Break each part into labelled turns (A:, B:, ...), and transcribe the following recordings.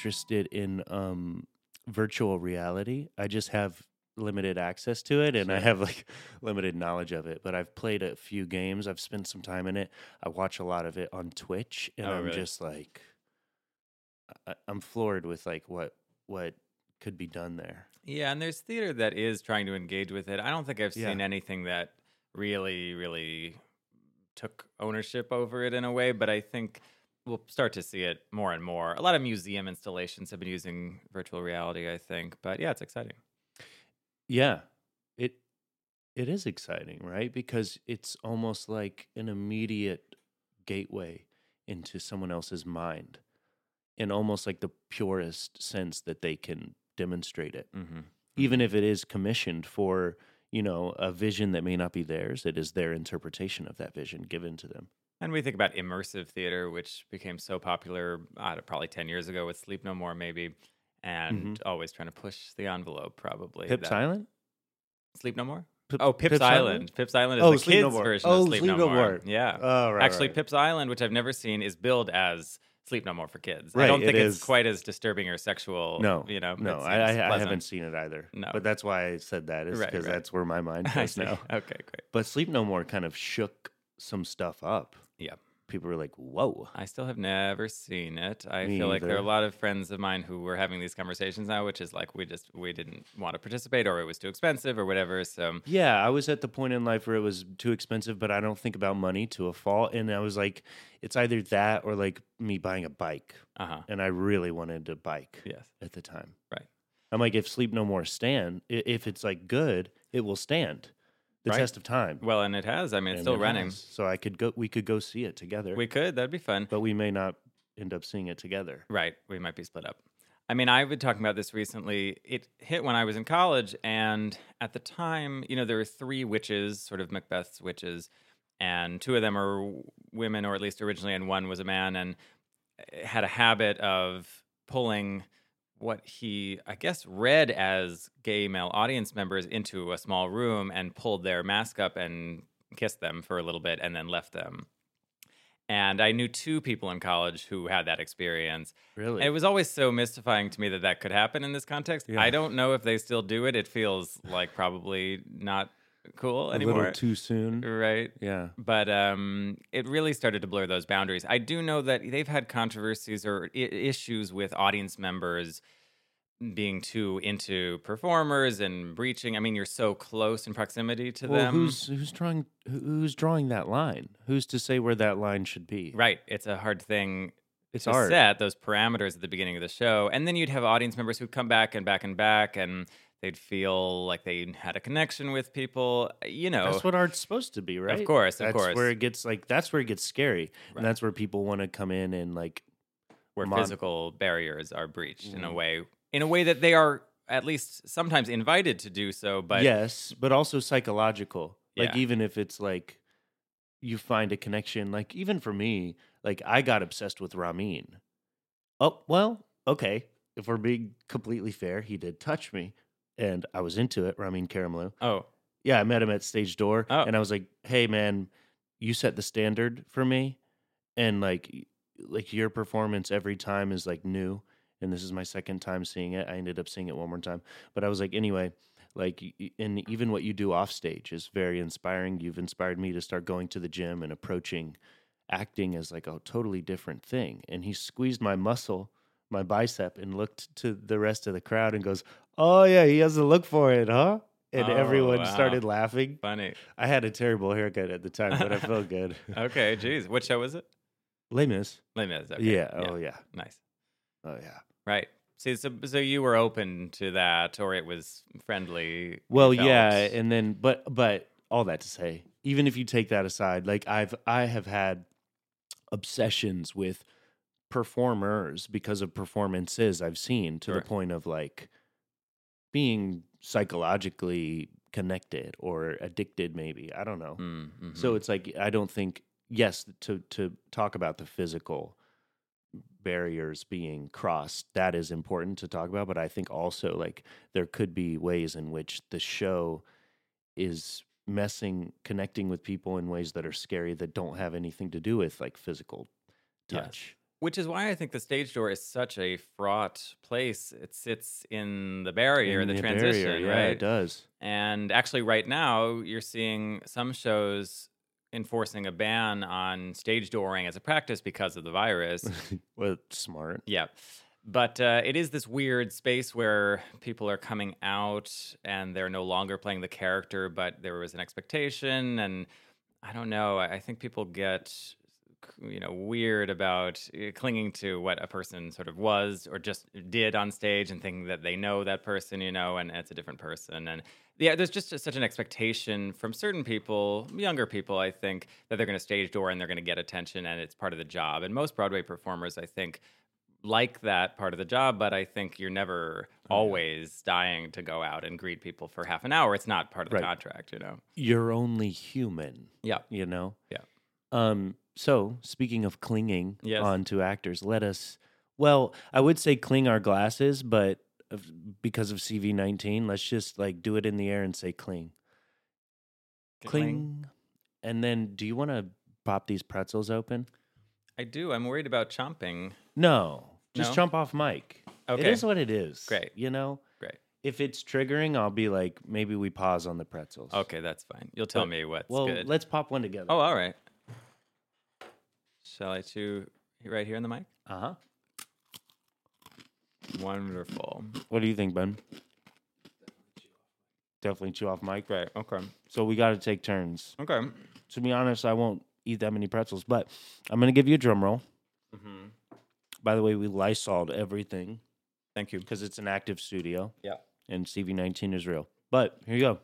A: interested in um, virtual reality. I just have limited access to it and I have like limited knowledge of it. But I've played a few games. I've spent some time in it. I watch a lot of it on Twitch, and
B: Oh,
A: I'm
B: really?
A: just like, I- I'm floored with like what what could be done there.
B: Yeah, and there's theater that is trying to engage with it. I don't think I've
A: Yeah.
B: seen anything that really, really took ownership over it in a way, but I think we'll start to see it more and more. A lot of museum installations have been using virtual reality, I think. But yeah, it's exciting.
A: Yeah. It it is exciting, right? Because it's almost like an immediate gateway into someone else's mind in almost like the purest sense that they can demonstrate it.
B: Mm-hmm.
A: Even if it is commissioned for, you know, a vision that may not be theirs, it is their interpretation of that vision given to them.
B: And we think about immersive theater, which became so popular don't, probably 10 years ago with Sleep No More, maybe, and mm-hmm. always trying to push the envelope, probably.
A: Pip
B: that-
A: Silent?
B: Sleep No More?
A: Pip-
B: Oh, Pips, Island. Pips Island is
A: Oh,
B: the
A: Sleep
B: kids'
A: No More.
B: version
A: Oh,
B: of Sleep,
A: Sleep
B: No,
A: No
B: More.
A: More.
B: Yeah.
A: Oh, right.
B: Actually,
A: right.
B: Pips Island, which I've never seen, is billed as Sleep No More for kids.
A: Right, I
B: don't
A: it
B: think it's
A: is.
B: quite as disturbing or sexual.
A: No,
B: you know.
A: no,
B: it
A: I, I, I haven't seen it either.
B: No.
A: but that's why I said that is because
B: right.
A: that's where my mind goes now.
B: Okay, great.
A: But Sleep No More kind of shook some stuff up.
B: Yeah.
A: People were like, "Whoa!"
B: I still have never seen it. I
A: Me
B: feel like there are a lot of friends of mine who were having these conversations now, which is like we just we didn't want to participate or it was too expensive or whatever. So
A: Yeah, I was at the point in life where it was too expensive, but I don't think about money to a fault. And I was like, it's either that or like me buying a bike.
B: uh huh.
A: And I really wanted a bike
B: Yes.
A: at the time.
B: Right.
A: I'm like, if Sleep No More stand, i- if it's like good, it will stand the
B: Right.
A: test of time.
B: Well, and it has. I mean, it's
A: And
B: still
A: it
B: running.
A: has. So I could go, we could go see it together,
B: We could. That'd be fun.
A: but we may not end up seeing it together.
B: Right. We might be split up. I mean, I've been talking about this recently. It hit when I was in college. And at the time, you know, there were three witches, sort of Macbeth's witches, and two of them are women, or at least originally, and one was a man, and had a habit of pulling what he, I guess, read as gay male audience members into a small room and pulled their mask up and kissed them for a little bit and then left them. And I knew two people in college who had that experience.
A: Really?
B: It was always so mystifying to me that that could happen in this context.
A: Yeah.
B: I don't know if they still do it. It feels like probably not cool
A: a
B: anymore.
A: little too soon.
B: right.
A: Yeah.
B: But um, it really started to blur those boundaries. I do know that they've had controversies or I- issues with audience members being too into performers and breaching. I mean, you're so close in proximity to
A: Well,
B: them.
A: who's who's drawing who's drawing that line? Who's to say where that line should be?
B: right? It's a hard thing
A: It's
B: to
A: art.
B: set those parameters at the beginning of the show. And then you'd have audience members who'd come back and back and back and they'd feel like they had a connection with people. You know,
A: That's what art's supposed to be, right?
B: Of course, of
A: that's
B: course.
A: where it gets like that's where it gets scary,
B: Right.
A: and that's where people want to come in and like
B: where
A: mon-
B: physical barriers are breached in a
A: Mhm.
B: way in a way that they are at least sometimes invited to do so but
A: yes, but also psychological. Like even if it's like you find a connection, like even for me, like I got obsessed with Ramin. Oh well, okay. If we're being completely fair, he did touch me, and I was into it. Ramin Karimloo.
B: oh
A: Yeah, I met him at stage door,
B: Oh.
A: and I was like, "Hey, man, you set the standard for me, and like, like your performance every time is like new, and this is my second time seeing it. I ended up seeing it one more time, but I was like, anyway, like, and even what you do off stage is very inspiring. You've inspired me to start going to the gym and approaching acting as like a totally different thing. And he squeezed my muscle, my bicep, and looked to the rest of the crowd and goes, "Oh yeah, he has a look for it, huh?" And
B: Oh,
A: everyone
B: wow.
A: started laughing.
B: funny
A: I had a terrible haircut at the time, but I felt good.
B: okay geez what show was it
A: Les Mis.
B: Les Mis, okay.
A: Yeah. Oh yeah.
B: nice
A: Oh yeah.
B: right see so, so you were open to that or it was friendly
A: Well, yeah, and then but but all that to say, even if you take that aside, like I've I have had obsessions with performers because of performances I've seen to the point of like being psychologically connected or addicted maybe. I don't know.
B: Mm, mhm.
A: So it's like I don't think yes to to talk about the physical barriers being crossed that is important to talk about but I think also like there could be ways in which the show is messing connecting with people in ways that are scary that don't have anything to do with like physical touch
B: Which is why I think the stage door is such a fraught place. It sits in the barrier,
A: In
B: the,
A: the
B: transition,
A: barrier, yeah,
B: right?
A: it does.
B: And actually, right now, you're seeing some shows enforcing a ban on stage dooring as a practice because of the virus.
A: well, smart.
B: yeah. But uh, it is this weird space where people are coming out and they're no longer playing the character, but there was an expectation. And I don't know. I I think people get, you know, weird about uh, clinging to what a person sort of was or just did on stage and thinking that they know that person, you know, and it's a different person. And yeah, there's just such an expectation from certain people, younger people, I think, that they're going to stage door and they're going to get attention and it's part of the job. And most Broadway performers, I think, like that part of the job, but I think you're never always dying to go out and greet people for half an hour. It's not part of the
A: Right.
B: contract, you know?
A: You're only human.
B: Yeah.
A: You know.
B: Yeah.
A: Um. So speaking of clinging
B: Yes.
A: on to actors, let us. Well, I would say cling our glasses, but because of CV nineteen, let's just like do it in the air and say cling, cling, and then do you want to pop these pretzels open?
B: I do. I'm worried about chomping.
A: No, just
B: No?
A: jump off mic. It
B: Okay.
A: is what it is.
B: Great.
A: You know,
B: Great.
A: if it's triggering, I'll be like, maybe we pause on the pretzels.
B: Okay, that's fine. You'll tell
A: But-
B: me what's
A: Well,
B: good.
A: let's pop one together.
B: Oh, all right. Shall I chew right here in the mic?
A: Uh huh.
B: Wonderful.
A: What do you think, Ben? Definitely chew off mic.
B: Right. Okay.
A: So we got to take turns.
B: Okay.
A: To be honest, I won't eat that many pretzels, but I'm gonna give you a drum roll.
B: hmm
A: By the way, we lysoled everything
B: Thank you.
A: because it's an active studio
B: Yeah.
A: and CV19 is real. But here you go.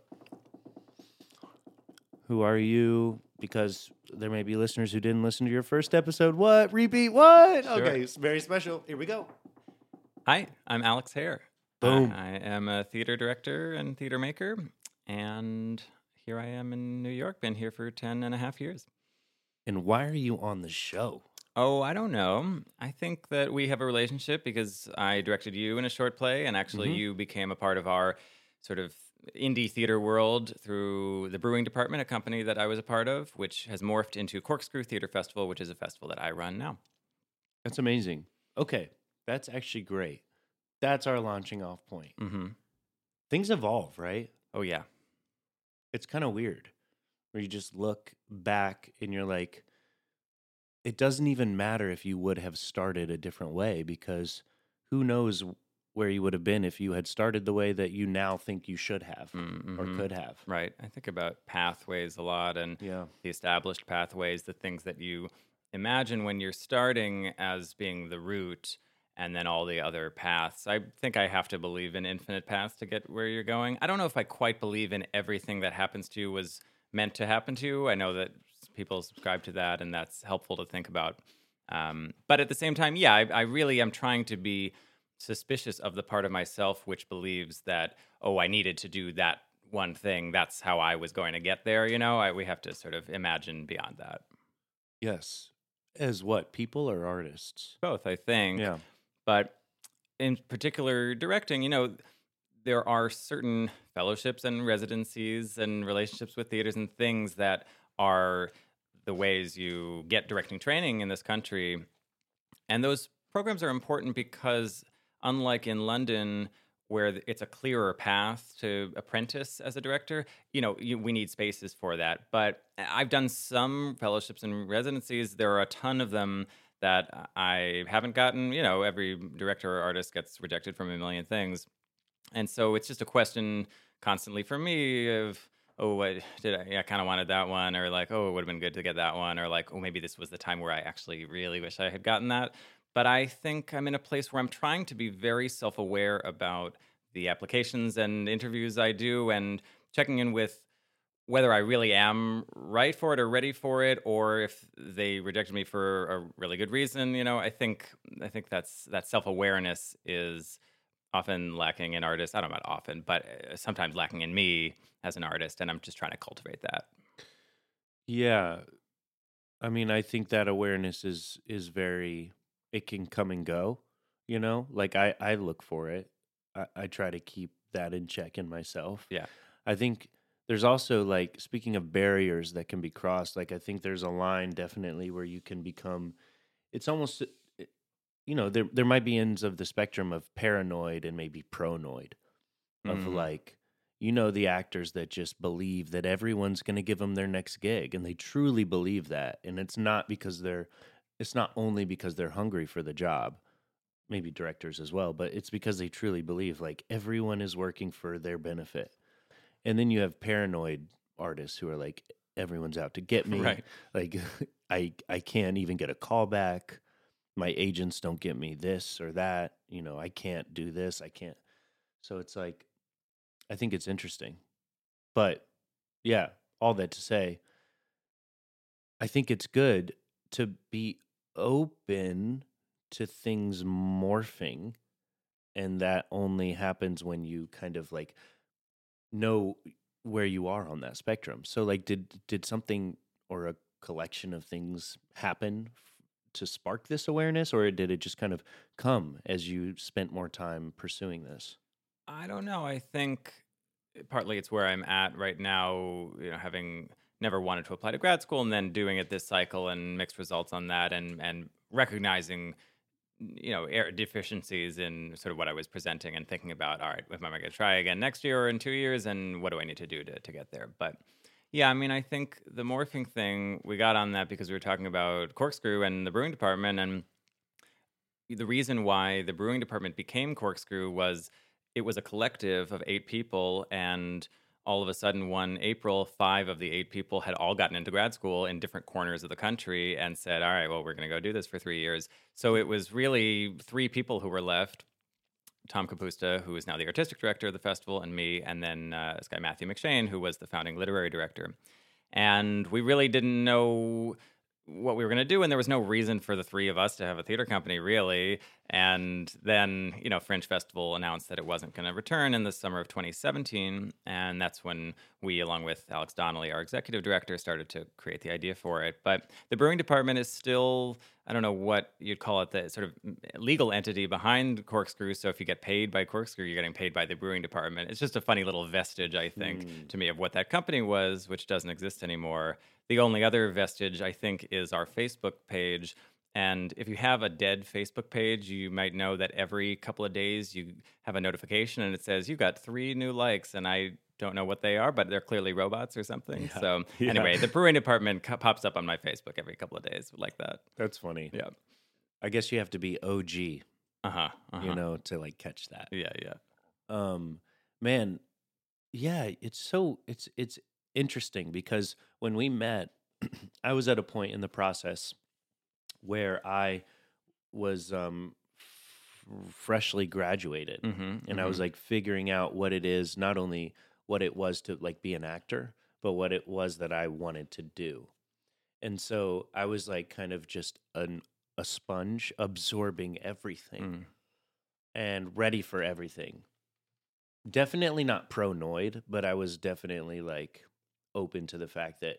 A: Who are you? Because there may be listeners who didn't listen to your first episode. What? Repeat? What?
B: Sure.
A: Okay, it's very special. Here we go.
B: Hi, I'm Alex Hare.
A: Boom.
B: I, I am a theater director and theater maker, and here I am in New York. Been here for 10 and a half years.
A: And why are you on the show?
B: Oh, I don't know. I think that we have a relationship because I directed you in a short play, and actually,
A: Mhm.
B: you became a part of our sort of indie theater world through the Brewing Department, a company that I was a part of, which has morphed into Corkscrew Theater Festival, which is a festival that I run now.
A: That's amazing. Okay, that's actually great. That's our launching off point.
B: hmm
A: Things evolve, right?
B: Oh, yeah.
A: It's kind of weird where you just look back and you're like, it doesn't even matter if you would have started a different way because who knows where you would have been if you had started the way that you now think you should have
B: Mm,
A: or could have.
B: Right. I think about pathways a lot and
A: Yeah.
B: the established pathways, the things that you imagine when you're starting as being the route, and then all the other paths. I think I have to believe in infinite paths to get where you're going. I don't know if I quite believe in everything that happens to you was meant to happen to you. I know that people subscribe to that, and that's helpful to think about. Um, but at the same time, yeah, I, I really am trying to be suspicious of the part of myself which believes that, oh, I needed to do that one thing. That's how I was going to get there. You know, I, we have to sort of imagine beyond that.
A: Yes. As what? People or artists?
B: Both, I think.
A: Yeah.
B: But in particular, directing, you know, there are certain fellowships and residencies and relationships with theaters and things that are the ways you get directing training in this country. And those programs are important because, unlike in London, where it's a clearer path to apprentice as a director, you know, you, we need spaces for that. But uh, I've done some fellowships and residencies. There are a ton of them that I haven't gotten. You know, every director or artist gets rejected from a million things. And so it's just a question constantly for me of, oh, what did I, yeah, I kind of wanted that one, or like, oh, it would have been good to get that one, or like, oh, maybe this was the time where I actually really wish I had gotten that. But I think I'm in a place where I'm trying to be very self aware about the applications and interviews I do and checking in with whether I really am right for it or ready for it, or if they rejected me for a really good reason. You know, I think I think that's that self awareness is often lacking in artists. I don't know about often, but uh, sometimes lacking in me as an artist, and I'm just trying to cultivate that.
A: Yeah. I mean, I think that awareness is is very it can come and go, you know? Like I I look for it. I, I try to keep that in check in myself.
B: Yeah.
A: I think there's also like speaking of barriers that can be crossed, like I think there's a line definitely where you can become it's almost you know, there there might be ends of the spectrum of paranoid and maybe pronoid of
B: Mhm.
A: like you know the actors that just believe that everyone's going to give them their next gig and they truly believe that and it's not because they're it's not only because they're hungry for the job maybe directors as well but it's because they truly believe like everyone is working for their benefit. And then you have paranoid artists who are like everyone's out to get me.
B: Right.
A: like i i can't even get a call back. My agents don't get me this or that. You know i can't do this. I can't. So it's like i think it's interesting. But yeah all that to say i think it's good to be open to things morphing and that only happens when you kind of like know where you are on that spectrum so like did did something or a collection of things happen to spark this awareness or did it just kind of come as you spent more time pursuing this
B: I don't know. I think eh, partly it's where I'm at right now, you know, having never wanted to apply to grad school and then doing it this cycle and mixed results on that and and recognizing you know er- deficiencies in sort of what I was presenting and thinking about all right am I'm going to try again next year or in 2 years and what do I need to do to to get there but yeah, I mean, I think the morphing thing, we got on that because we were talking about Corkscrew and the brewing department. And the reason why the brewing department became Corkscrew was it was a collective of eight people. And all of a sudden, one April, five of the eight people had all gotten into grad school in different corners of the country and said, all right, well, we're going to go do this for three years. So it was really three people who were left. Tom Capusta, who is now the artistic director of the festival, and me, and then uh, this guy Matthew McShane, who was the founding literary director. And we really didn't know what we were going to do, and there was no reason for the three of us to have a theater company, really. And then, you know, Fringe Festival announced that it wasn't going to return in the summer of 2017, and that's when we, along with Alex Donnelly, our executive director, started to create the idea for it. But the brewing department is still, I don't know what you'd call it, the sort of legal entity behind Corkscrew. So if you get paid by Corkscrew, you're getting paid by the brewing department. It's just a funny little vestige, I think, hmm. to me, of what that company was, which doesn't exist anymore. The only other vestige, I think, is our Facebook page. And if you have a dead Facebook page, you might know that every couple of days you have a notification and it says, You got three new likes. And I don't know what they are, but they're clearly robots or something. So,
A: Yeah.
B: anyway, the brewing department co- pops up on my Facebook every couple of days like that.
A: that's funny
B: Yeah.
A: i guess you have to be og
B: Uh huh. uh-huh.
A: know to like catch that
B: Yeah. Yeah.
A: um man yeah it's so it's it's interesting because when we met i was at a point in the process where i was um f- freshly graduated
B: Mm-hmm,
A: and i was like figuring out what it is not only what it was to like be an actor but what it was that i wanted to do and so i was like kind of just an a sponge absorbing everything
B: Mm.
A: and ready for everything. Definitely not pronoid, but I was definitely like open to the fact that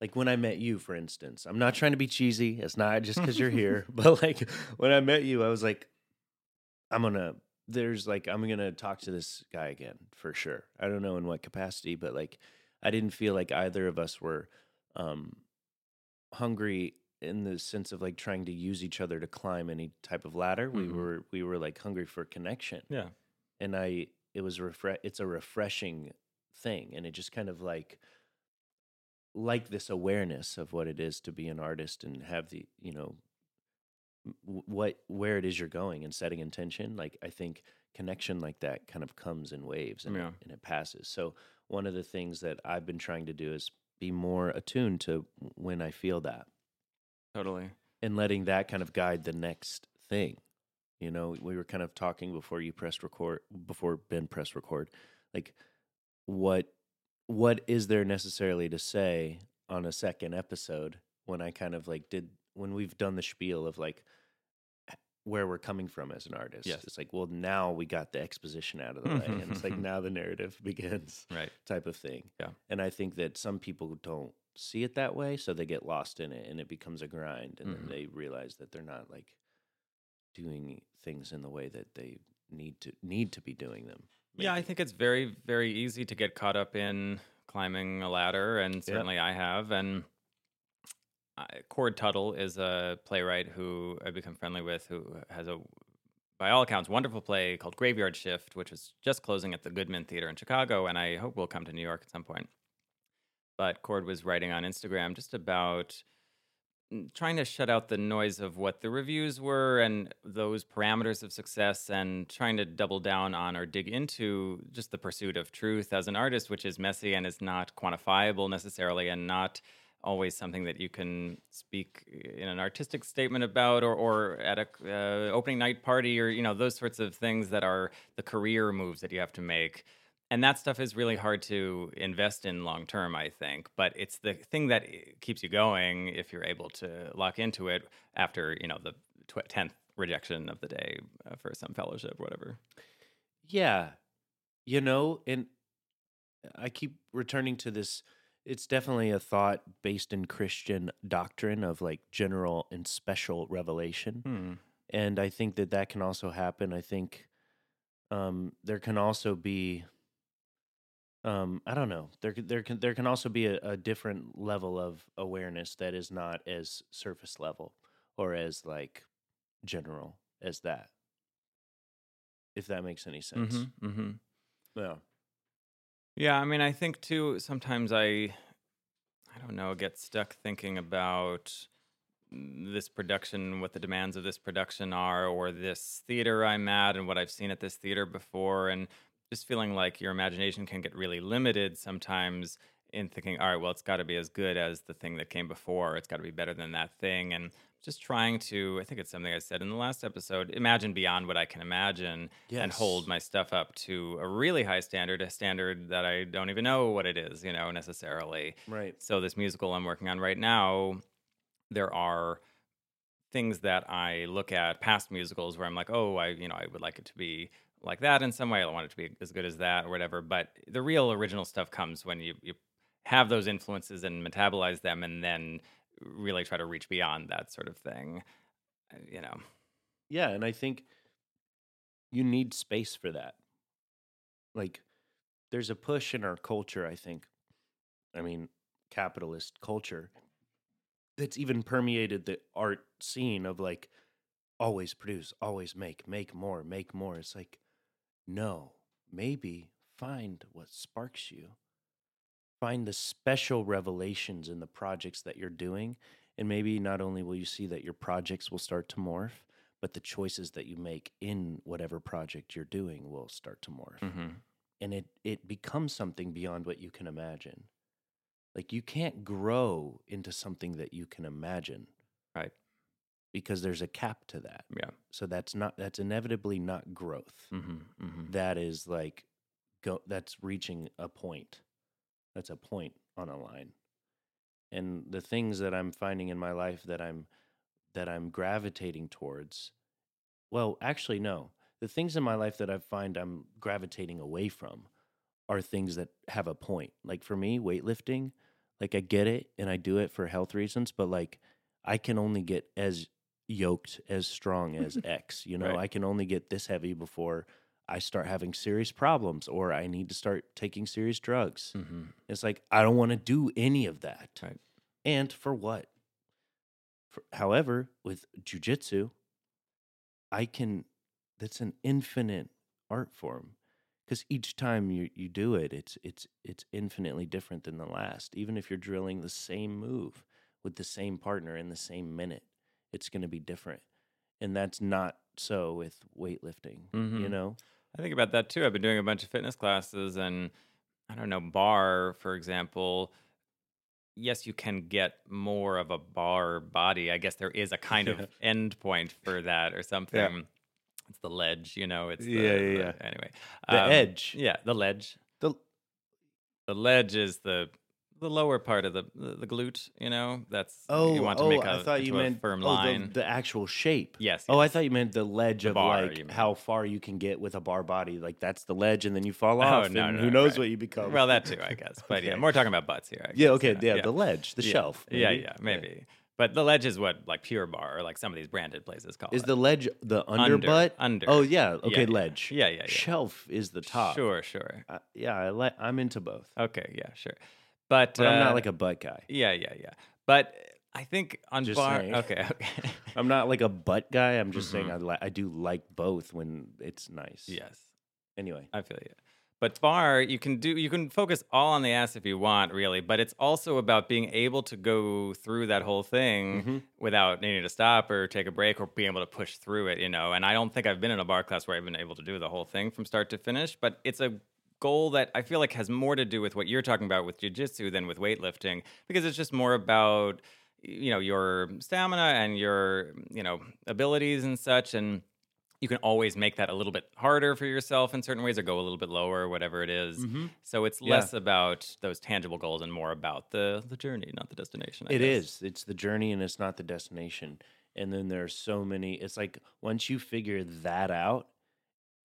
A: like when I met you, for instance, I'm not trying to be cheesy. It's not just because you're here, but like when I met you, I was like, I'm gonna there's like I'm gonna talk to this guy again for sure. I don't know in what capacity, but like I didn't feel like either of us were um hungry in the sense of like trying to use each other to climb any type of ladder. We
B: Mhm.
A: were we were like hungry for connection.
B: Yeah.
A: And I it was refresh it's a refreshing thing and it just kind of like like this awareness of what it is to be an artist and have the, you know, what where it is you're going and setting intention. Like I think connection like that kind of comes in waves and,
B: Yeah.
A: and it passes. So one of the things that I've been trying to do is be more attuned to when I feel that
B: Totally.
A: and letting that kind of guide the next thing. You know, we were kind of talking before you pressed record, before Ben pressed record, like what what is there necessarily to say on a second episode when I kind of like did when we've done the spiel of like where we're coming from as an artist.
B: Yes.
A: It's like, well, now we got the exposition out of the way, and it's like now the narrative begins
B: Right.
A: type of thing.
B: Yeah.
A: And I think that some people don't see it that way, so they get lost in it and it becomes a grind and
B: Mhm.
A: then they realize that they're not like doing things in the way that they need to need to be doing them.
B: Yeah, I think it's very, very easy to get caught up in climbing a ladder, and certainly I have. And uh, korde Tuttle is a playwright who I've become friendly with, who has a, by all accounts, wonderful play called Graveyard Shift, which is just closing at the Goodman Theater in Chicago, and I hope will come to New York at some point. But korde was writing on Instagram just about trying to shut out the noise of what the reviews were and those parameters of success and trying to double down on or dig into just the pursuit of truth as an artist which is messy and is not quantifiable necessarily and not always something that you can speak in an artistic statement about or, or at a uh, opening night party or you know those sorts of things that are the career moves that you have to make and that stuff is really hard to invest in long term i think but it's the thing that keeps you going if you're able to lock into it after you know the 10th rejection of the day uh, for some fellowship whatever
A: Yeah. You know, and I keep returning to this. It's definitely a thought based in Christian doctrine of like general and special revelation.
B: hmm.
A: And I think that that can also happen. I think um, there can also be, um, I don't know, there, there can there can also be a, a different level of awareness that is not as surface level or as like general as that. If that makes any sense.
B: Mm-hmm, mm-hmm.
A: Yeah.
B: Yeah, I mean, I think too. Sometimes I, I don't know, get stuck thinking about this production, what the demands of this production are, or this theater I'm at, and what I've seen at this theater before, and just feeling like your imagination can get really limited sometimes in thinking, all right, well, it's got to be as good as the thing that came before. It's got to be better than that thing, and just trying to. I think it's something I said in the last episode. Imagine beyond what I can imagine and hold my stuff up to a really high standard, a standard that I don't even know what it is, you know, necessarily.
A: Right.
B: So this musical I'm working on right now, there are things that I look at past musicals where I'm like, oh, I you know I would like it to be like that in some way. I want it to be as good as that or whatever. But the real original stuff comes when you you have those influences and metabolize them, and then really try to reach beyond that sort of thing. Uh, You know.
A: Yeah, and I think you need space for that. Like there's a push in our culture, I think. I mean, capitalist culture that's even permeated the art scene of like always produce, always make, make more, make more. It's like no, maybe find what sparks you. Find the special revelations in the projects that you're doing and maybe not only will you see that your projects will start to morph, but the choices that you make in whatever project you're doing will start to morph
B: Mm-hmm.
A: and it it becomes something beyond what you can imagine like you can't grow into something that you can imagine
B: Right.
A: Because there's a cap to that
B: Yeah.
A: so that's not that's inevitably not growth
B: Mm-hmm. Mm-hmm.
A: that is like go that's reaching a point that's a point on a line and the things that i'm finding in my life that i'm that i'm gravitating towards well actually no the things in my life that i find i'm gravitating away from are things that have a point like for me weightlifting like i get it and i do it for health reasons but like i can only get as yoked as strong as x you know
B: Right.
A: i can only get this heavy before i start having serious problems or i need to start taking serious drugs
B: Mm-hmm.
A: it's like I don't want to do any of that.
B: Right.
A: And for what? For, however, with jujitsu, I can. That's an infinite art form because each time you you do it, it's it's it's infinitely different than the last. Even if you're drilling the same move with the same partner in the same minute, it's going to be different. And that's not so with weightlifting. You
B: Mhm.
A: know.
B: I think about that too. I've been doing a bunch of fitness classes, and I don't know, barre, for example. Yes, you can get more of a barre body. I guess there is a kind
A: Yeah.
B: of end point for that or something. It's the ledge, you know. It's the,
A: Yeah, yeah,
B: the-
A: yeah.
B: Anyway,
A: The
B: um,
A: edge.
B: Yeah, the ledge.
A: The
B: The ledge is the the lower part of the the, the glute. You know, that's
A: Oh,
B: you want to
A: oh,
B: make a
A: I thought you meant
B: firm
A: oh, the-
B: line.
A: The, actual shape.
B: yes.
A: Oh, I thought you meant the ledge
B: The
A: of
B: barre,
A: like how far you can get with a barre body. Like that's the ledge, and then you fall off.
B: Oh,
A: off,
B: no,
A: and
B: no,
A: who knows
B: right.
A: what you become.
B: Well, that too, I guess. But yeah, more talking about butts here. I
A: yeah,
B: guess,
A: okay, yeah,
B: yeah.
A: the ledge, the
B: Yeah.
A: shelf.
B: Yeah,
A: maybe.
B: yeah, maybe. But the ledge is what like Pure Barre or like some of these branded places call
A: Is
B: it.
A: the ledge the
B: Under,
A: underbutt?
B: under.
A: Oh yeah, okay,
B: yeah.
A: ledge.
B: Yeah, yeah, yeah.
A: Shelf is the top.
B: Sure, sure.
A: Uh, yeah, I I'm into both,
B: Okay, yeah, sure. But,
A: but I'm
B: uh,
A: not like a butt guy.
B: Yeah, yeah, yeah. But I think on
A: Just
B: barre.
A: saying.
B: Okay, okay.
A: I'm not like a butt guy. I'm just saying
B: Mhm.
A: I li- I do like both when it's nice.
B: yes,
A: Anyway,
B: I feel you. But barre, you can do you can focus all on the ass if you want, really. But it's also about being able to go through that whole thing
A: Mhm.
B: without needing to stop or take a break or being able to push through it, you know. And I don't think I've been in a barre class where I've been able to do the whole thing from start to finish. But it's a goal that I feel like has more to do with what you're talking about with jujitsu than with weightlifting because it's just more about you know your stamina and your you know abilities and such and you can always make that a little bit harder for yourself in certain ways or go a little bit lower whatever it is.
A: Mhm.
B: so it's
A: Yeah.
B: less about those tangible goals and more about the the journey not the destination I
A: It
B: guess.
A: is. It's the journey and it's not the destination. And then there are so many. It's like once you figure that out,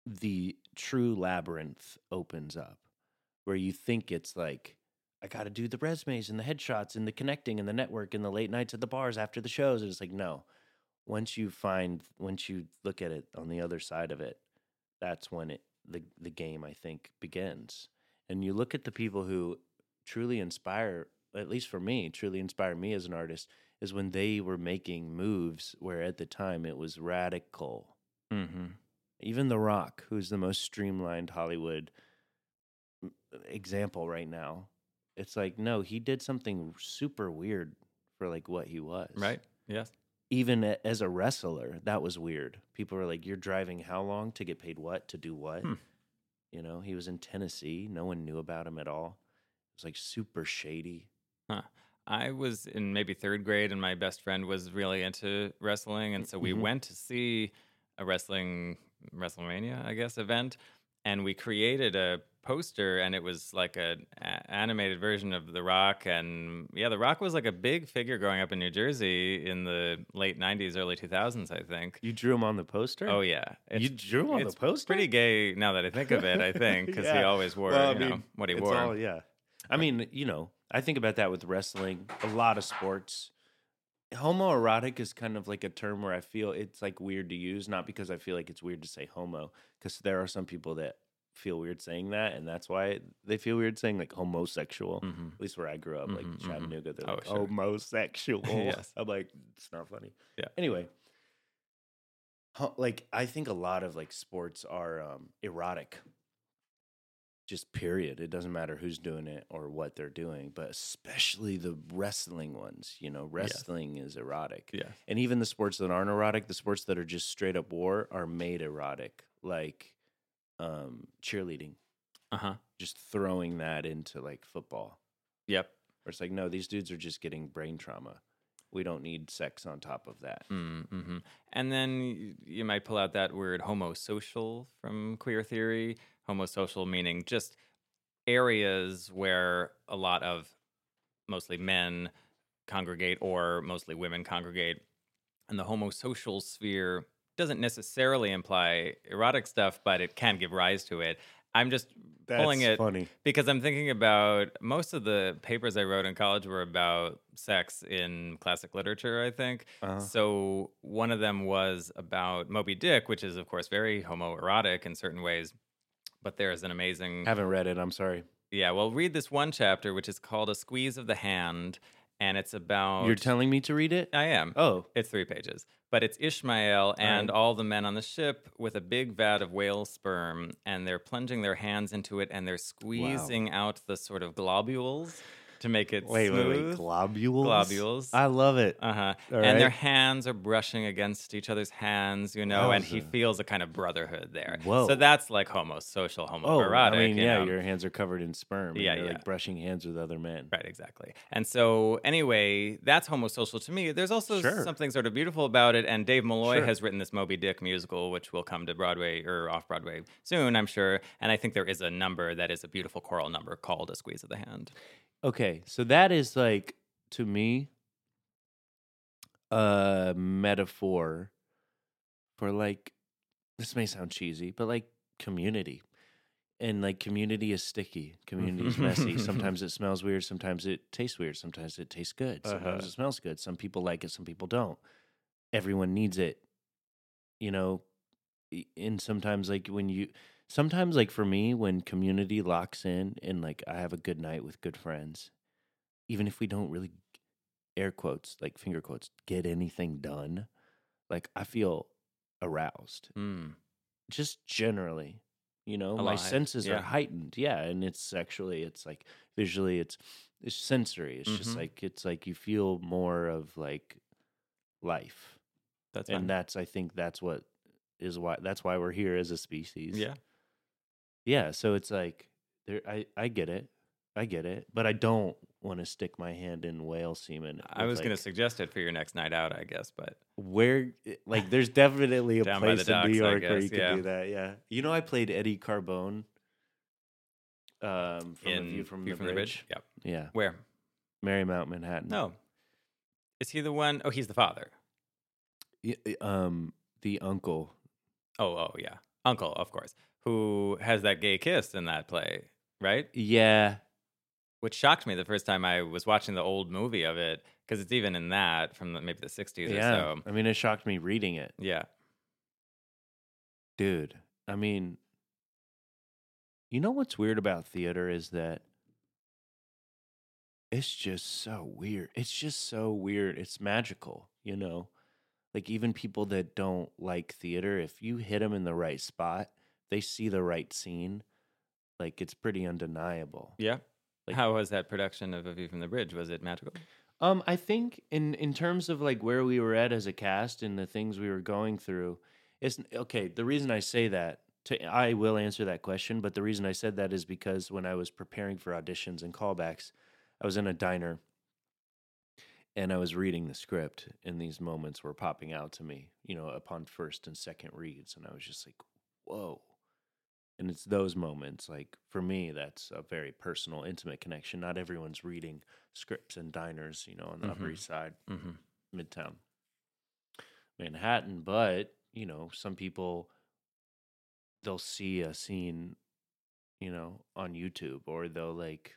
A: the true labyrinth opens up where you think it's like, I got to do the resumes and the headshots and the connecting and the network and the late nights at the bars after the shows. And it's like, no. Once you find, once you look at it on the other side of it, that's when it the the game I think begins. And you look at the people who truly inspire, at least for me, truly inspire me as an artist, is when they were making moves where at the time it was radical.
B: Mhm.
A: Even The Rock, who's the most streamlined Hollywood example right now, it's like no, he did something super weird for like what he was.
B: right yes
A: Even a- as a wrestler, that was weird. People were like, "You're driving how long to get paid what to do what?"
B: Hmm.
A: You know, he was in Tennessee. No one knew about him at all. It was like super shady.
B: I was in maybe third grade, and my best friend was really into wrestling, and so we
A: Mhm.
B: went to see a wrestling WrestleMania, I guess, event, and we created a poster, and it was like an a- animated version of The Rock, and yeah, The Rock was like a big figure growing up in New Jersey in the late '90s, early 2000s, I think.
A: You drew him on the poster.
B: Oh yeah,
A: you drew him on
B: it's
A: the poster.
B: pretty gay now that I think of it. I think because he always wore
A: Well,
B: you know what he
A: It's
B: wore.
A: all- yeah. I mean, you know, I think about that with wrestling, a lot of sports. Homoerotic is kind of like a term where I feel it's like weird to use, not because I feel like it's weird to say homo, because there are some people that feel weird saying that, and that's why they feel weird saying like homosexual.
B: Mhm.
A: At least where I grew up, like
B: mhm.
A: Chattanooga, they're
B: Oh,
A: like
B: sure.
A: homosexual.
B: Yes.
A: I'm like, it's not funny.
B: Yeah.
A: Anyway, ho- like I think a lot of like sports are um, erotic. Just period. It doesn't matter who's doing it or what they're doing, but especially the wrestling ones. You know, wrestling is erotic.
B: Yeah.
A: And even the sports that aren't erotic, the sports that are just straight up war, are made erotic, like um, cheerleading.
B: Uh huh.
A: Just throwing that into like football,
B: Yep.
A: where it's like, no, these dudes are just getting brain trauma. We don't need sex on top of that.
B: Mm-hmm. And then you might pull out that word homosocial from queer theory. Homosocial meaning just areas where a lot of mostly men congregate or mostly women congregate. And the homosocial sphere doesn't necessarily imply erotic stuff, but it can give rise to it. I'm just pulling it
A: funny.
B: because I'm thinking about most of the papers I wrote in college were about sex in classic literature, I think.
A: Uh-huh.
B: So one of them was about Moby Dick, which is, of course, very homoerotic in certain ways. But there's an amazing.
A: Haven't read it. I'm sorry.
B: yeah, well, read this one chapter, which is called A Squeeze of the Hand. And it's about.
A: You're telling me to read it?
B: I am.
A: Oh,
B: It's three pages. But it's Ishmael and all the men on the ship with a big vat of whale sperm, and they're plunging their hands into it and they're squeezing out the sort of globules to make it
A: wait, wait,
B: smooth.
A: wait. Globules?
B: Globules.
A: I love it.
B: Uh huh. And their hands are brushing against each other's hands, you know, and he feels a kind of brotherhood there.
A: Whoa.
B: So that's like homosocial,
A: Oh,
B: homoerotic.
A: I mean,
B: you
A: yeah,
B: know?
A: your hands are covered in sperm.
B: Yeah,
A: you're
B: yeah.
A: like brushing hands with other men.
B: Right, exactly. And so, anyway, that's homosocial to me. There's also
A: Sure.
B: something sort of beautiful about it. And Dave Malloy
A: Sure.
B: has written this Moby Dick musical, which will come to Broadway or off Broadway soon, I'm sure. And I think there is a number that is a beautiful choral number called A Squeeze of the Hand.
A: Okay, so that is like to me a metaphor for like this may sound cheesy, but like community. And like community is sticky, community is messy. Sometimes it smells weird, sometimes it tastes weird, sometimes it tastes good, sometimes
B: Uh-huh.
A: it smells good. Some people like it, some people don't. Everyone needs it. You know, and sometimes like when you sometimes like for me when community locks in and like I have a good night with good friends, even if we don't really air quotes, like finger quotes, get anything done, like I feel aroused.
B: Mm.
A: Just generally, you know, my senses
B: yeah.
A: are heightened. Yeah, and it's sexually, it's like visually, it's it's sensory. It's just
B: Mhm.
A: like it's like you feel more of like life,
B: That's
A: and that's I think that's what is why that's why we're here as a species.
B: yeah.
A: yeah. So it's like there, I I get it, I get it, but I don't want to stick my hand in whale semen.
B: I was going to suggest it for your next night out, I guess, but
A: where like there's definitely a place in New
B: docks,
A: York where you can
B: yeah.
A: do that. Yeah, you know, I played Eddie Carbone. Um, from
B: in
A: a view from,
B: View
A: the,
B: from
A: bridge.
B: Yep.
A: Yeah,
B: Where?
A: Marymount, Manhattan.
B: No. Is he the one oh he's the father.
A: Y- um, the uncle.
B: Oh, oh yeah. Uncle, of course. Who has that gay kiss in that play, right?
A: Yeah,
B: Which shocked me the first time I was watching the old movie of it, because it's even in that from the, maybe the 60s
A: yeah.
B: or so.
A: I mean, it shocked me reading it,
B: Yeah.
A: dude. I mean, you know what's weird about theater is that it's just so weird. It's just so weird. It's magical, you know? Like even people that don't like theater, if you hit them in the right spot, they see the right scene. Like it's pretty undeniable.
B: Yeah.
A: Like-
B: How was that production of A View from the Bridge? Was it magical?
A: Um, I think in in terms of like where we were at as a cast and the things we were going through, it's okay. The reason I say that, to, I will answer that question, but the reason I said that is because when I was preparing for auditions and callbacks, I was in a diner and I was reading the script, and these moments were popping out to me, you know, upon first and second reads, and I was just like, whoa. And it's those moments, like for me, that's a very personal, intimate connection. Not everyone's reading scripts and diners, you know, on the Upper
B: Mhm.
A: East Side,
B: Mm-hmm.
A: Midtown, Manhattan. But you know, some people they'll see a scene, you know, on YouTube, or they'll like,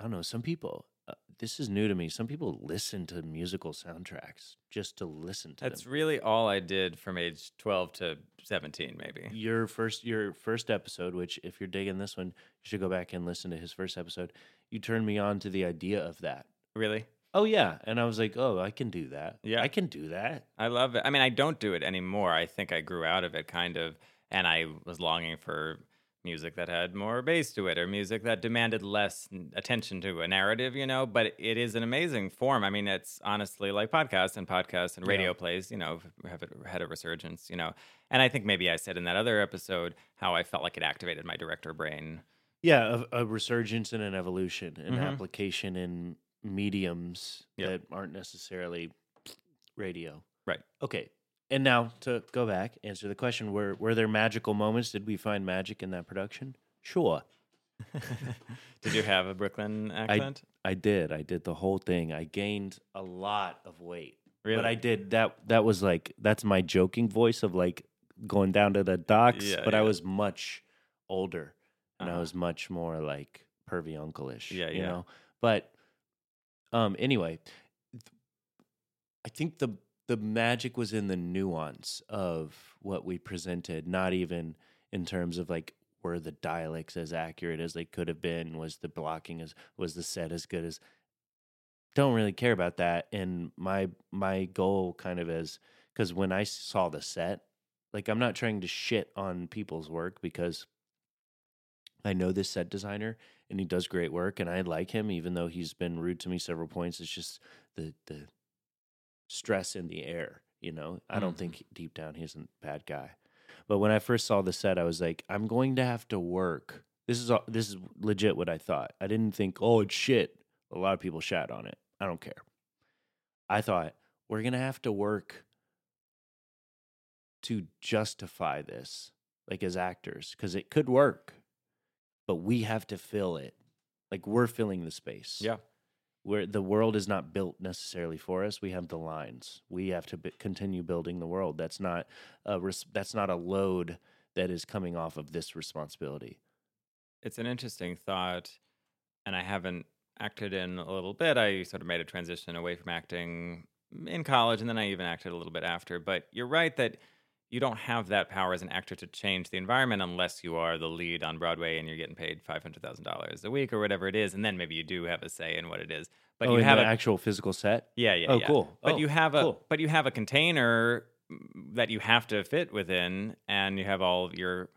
A: I don't know. Some people, uh, this is new to me. Some people listen to musical soundtracks just to listen to
B: That's
A: them.
B: really all I did from age 12 to 17, maybe.
A: Your first, your first episode, which if you're digging this one, you should go back and listen to his first episode. You turned me on to the idea of that.
B: Really?
A: Oh yeah, and I was like, oh, I can do that.
B: Yeah.
A: I can do that.
B: I love it. I mean, I don't do it anymore. I think I grew out of it kind of, and I was longing for music that had more bass to it or music that demanded less attention to a narrative, you know, but it is an amazing form. I mean, it's honestly like podcasts and podcasts and radio
A: Yeah.
B: plays, you know, have had a resurgence, you know. And I think maybe I said in that other episode how I felt like it activated my director brain.
A: Yeah, a, a resurgence and an evolution, an
B: Mhm.
A: application in mediums
B: Yep.
A: that aren't necessarily radio.
B: Right.
A: Okay. And now to go back, answer the question: Were were there magical moments? Did we find magic in that production? Sure,
B: Did you have a Brooklyn accent?
A: I did. I did the whole thing. I gained a lot of weight.
B: really?
A: But I did that. That was like that's my joking voice of like going down to the docks.
B: Yeah,
A: but I was much older, and I
B: Uh-huh.
A: was much more like pervy uncle-ish.
B: Yeah,
A: you
B: yeah.
A: know. But um, anyway, I think the the magic was in the nuance of what we presented, not even in terms of like were the dialects as accurate as they could have been, was the blocking as was the set as good as don't really care about that. And my my goal kind of is because when i saw the set like i'm not trying to shit on people's work because i know this set designer and he does great work and i like him even though he's been rude to me several points. It's just the the stress in the air you know i don't
B: Mhm.
A: think deep down he's a bad guy but when i first saw the set i was like i'm going to have to work this is all, this is legit what i thought i didn't think oh it's shit a lot of people shat on it. I don't care. I thought we're going to have to work to justify this, like as actors, because it could work, but we have to fill it. Like we're filling the space.
B: yeah.
A: Where the world is not built necessarily for us. We have the lines. We have to b- continue building the world. That's not a res- that's not a load that is coming off of this responsibility.
B: It's an interesting thought, and I haven't acted in a little bit. I sort of made a transition away from acting in college, and then I even acted a little bit after. But you're right that you don't have that power as an actor to change the environment unless you are the lead on Broadway and you're getting paid five hundred thousand dollars a week or whatever it is, and then maybe you do have a say in what it is. But
A: oh,
B: you have
A: the
B: a
A: actual physical set.
B: yeah, yeah,
A: Oh,
B: yeah.
A: cool.
B: But
A: Oh,
B: you have a
A: cool.
B: but you have a container that you have to fit within, and you have all of your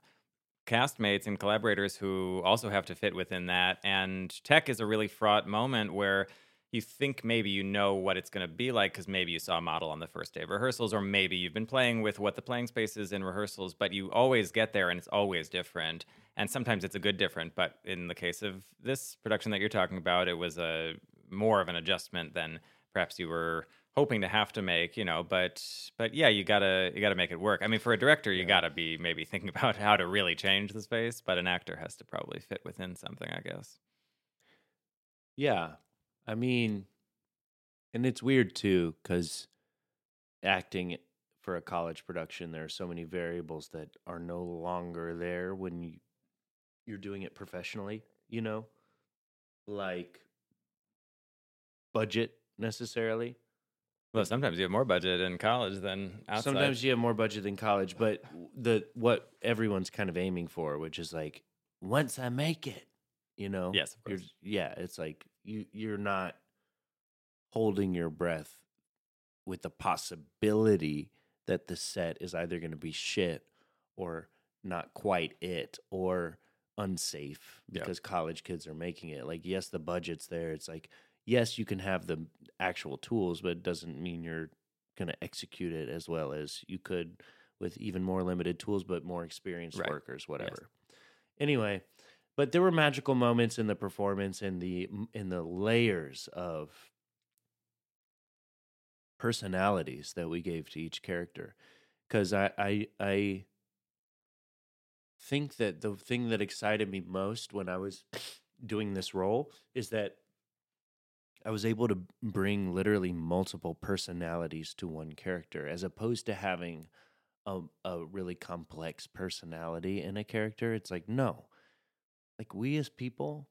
B: castmates and collaborators who also have to fit within that. And tech is a really fraught moment where you think maybe you know what it's going to be like because maybe you saw a model on the first day of rehearsals, or maybe you've been playing with what the playing space is in rehearsals, but you always get there and it's always different. And sometimes it's a good different, but in the case of this production that you're talking about, it was a more of an adjustment than perhaps you were hoping to have to make, you know, but but yeah, you gotta you gotta make it work. I mean, for a director, you gotta be maybe thinking about how to really change the space, but an actor has to probably fit within something, I guess.
A: Yeah. I mean, and it's weird too, because acting for a college production, there are so many variables that are no longer there when you, you're doing it professionally, you know? Like budget necessarily.
B: Well, sometimes you have more budget in college than outside.
A: Sometimes you have more budget than college, but the what everyone's kind of aiming for, which is like once I make it, you know.
B: Yes,
A: yeah, it's like you you're not holding your breath with the possibility that the set is either going to be shit or not quite it or unsafe
B: Yeah.
A: because college kids are making it. Like yes, the budget's there. It's like yes, you can have the actual tools, but it doesn't mean you're going to execute it as well as you could with even more limited tools, but more experienced
B: Right.
A: workers, whatever. Anyway, but there were magical moments in the performance and the in the layers of personalities that we gave to each character because I, I i think that the thing that excited me most when i was doing this role is that i was able to bring literally multiple personalities to one character as opposed to having a, a really complex personality in a character it's like no like we as people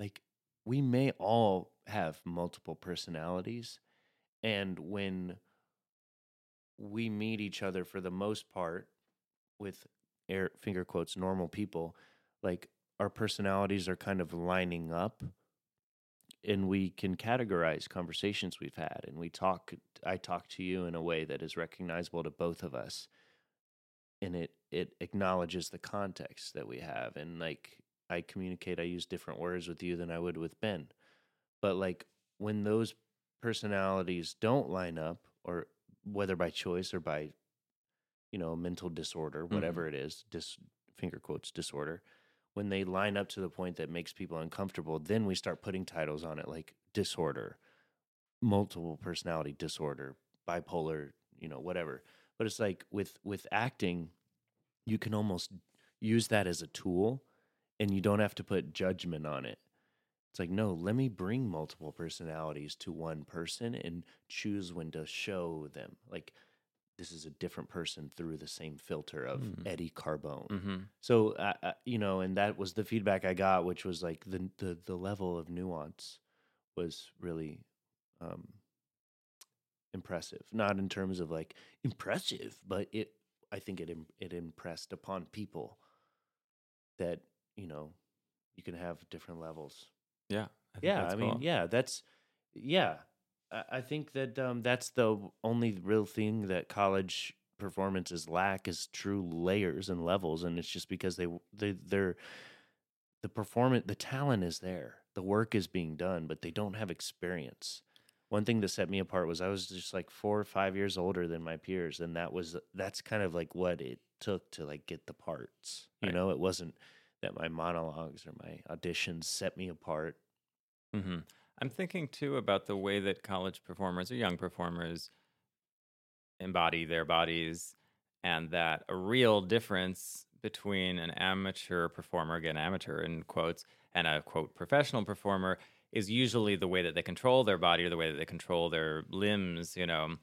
A: like we may all have multiple personalities and when we meet each other for the most part with air finger quotes normal people like our personalities are kind of lining up and we can categorize conversations we've had and we talk i talk to you in a way that is recognizable to both of us and it it acknowledges the context that we have and like i communicate i use different words with you than i would with ben. But like when those personalities don't line up or whether by choice or by you know mental disorder mm-hmm. whatever it is dis finger quotes disorder when they line up to the point that makes people uncomfortable then we start putting titles on it like disorder multiple personality disorder bipolar you know whatever. But it's like with with acting you can almost use that as a tool and you don't have to put judgment on it it's like, no, let me bring multiple personalities to one person and choose when to show them. Like, this is a different person through the same filter of
B: Mm.
A: Eddie Carbone.
B: Mm-hmm.
A: So, uh, uh, you know, and that was the feedback I got, which was like the the, the level of nuance was really um, impressive. Not in terms of like impressive, but it. I think it it impressed upon people that you know you can have different levels
B: Yeah. I
A: yeah i mean yeah that's yeah I, I think that um, that's the only real thing that college performances lack is true layers and levels and it's just because they they they're the performance the talent is there the work is being done but they don't have experience one thing that set me apart was i was just like four or five years older than my peers and that was that's kind of like what it took to like get the parts you
B: Right.
A: know it wasn't that my monologues or my auditions set me apart
B: hmm I'm thinking too about the way that college performers or young performers embody their bodies, and that a real difference between an amateur performer, again, amateur in quotes, and a quote professional performer is usually the way that they control their body or the way that they control their limbs. You know,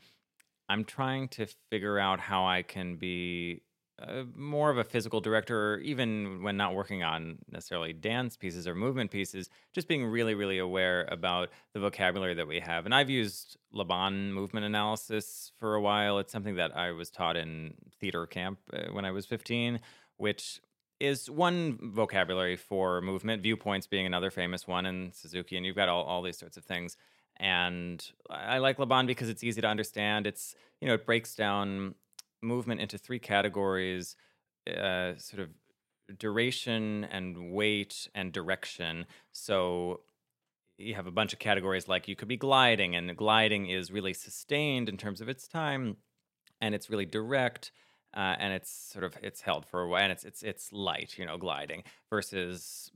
B: I'm trying to figure out how I can be uh, more of a physical director, or even when not working on necessarily dance pieces or movement pieces, just being really, really aware about the vocabulary that we have. And I've used Laban movement analysis for a while. It's something that I was taught in theater camp uh, when I was 15, which is one vocabulary for movement, viewpoints being another famous one in Suzuki, and you've got all, all these sorts of things. And I like Laban because it's easy to understand. It's, you know, it breaks down movement into three categories uh, sort of duration and weight and direction. So you have a bunch of categories like you could be gliding, and gliding is really sustained in terms of its time, and it's really direct. Uh, and it's sort of it's held for a while, and it's it's it's light, you know, gliding versus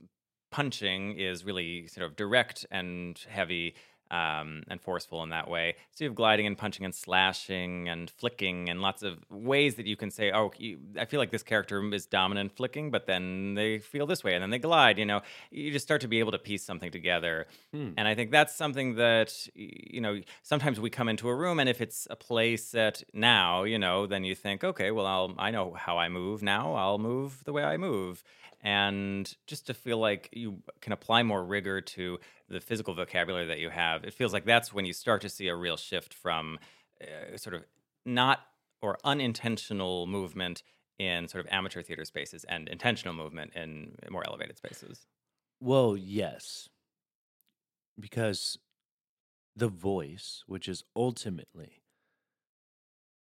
B: punching is really sort of direct and heavy um, and forceful in that way. So you have gliding and punching and slashing and flicking and lots of ways that you can say, oh, you, I feel like this character is dominant flicking, but then they feel this way and then they glide. You know, you just start to be able to piece something together. Hmm. And I think that's something that, you know, sometimes we come into a room and if it's a play set now, you know, then you think, okay, well, I'll, I know how I move now. I'll move the way I move and just to feel like you can apply more rigor to the physical vocabulary that you have it feels like that's when you start to see a real shift from uh, sort of not or unintentional movement in sort of amateur theater spaces and intentional movement in more elevated spaces.
A: Well yes. Because the voice which is ultimately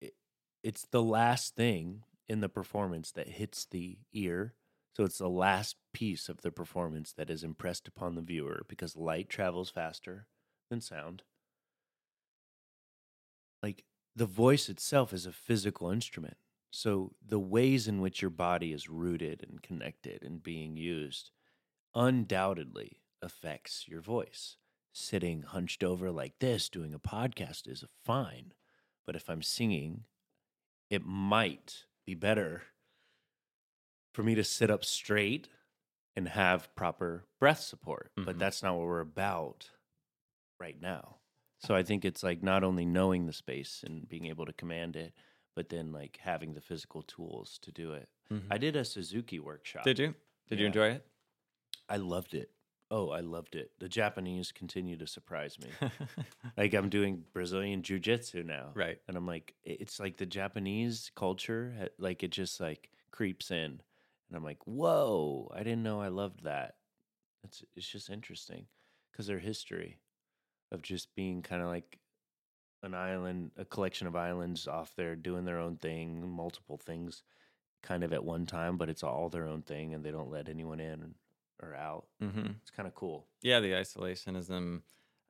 A: it, it's the last thing in the performance that hits the ear so it's the last piece of the performance that is impressed upon the viewer because light travels faster than sound. Like the voice itself is a physical instrument. So the ways in which your body is rooted and connected and being used undoubtedly affects your voice. Sitting hunched over like this doing a podcast is fine. But if I'm singing, it might be better for me to sit up straight and have proper breath support. Mm-hmm. But that's not what we're about right now. So I think it's like not only knowing the space and being able to command it, but then like having the physical tools to do it. Mm-hmm. I did a Suzuki workshop.
B: Did you? Did yeah. you enjoy it?
A: I loved it. Oh, I loved it. The Japanese continue to surprise me. like I'm doing Brazilian jiu-jitsu now.
B: Right.
A: And I'm like it's like the Japanese culture like it just like creeps in and I'm like, whoa, I didn't know I loved that. It's it's just interesting because their history of just being kind of like an island, a collection of islands off there doing their own thing, multiple things, kind of at one time, but it's all their own thing, and they don't let anyone in or out. Mm-hmm. It's kind of cool.
B: Yeah, the isolationism.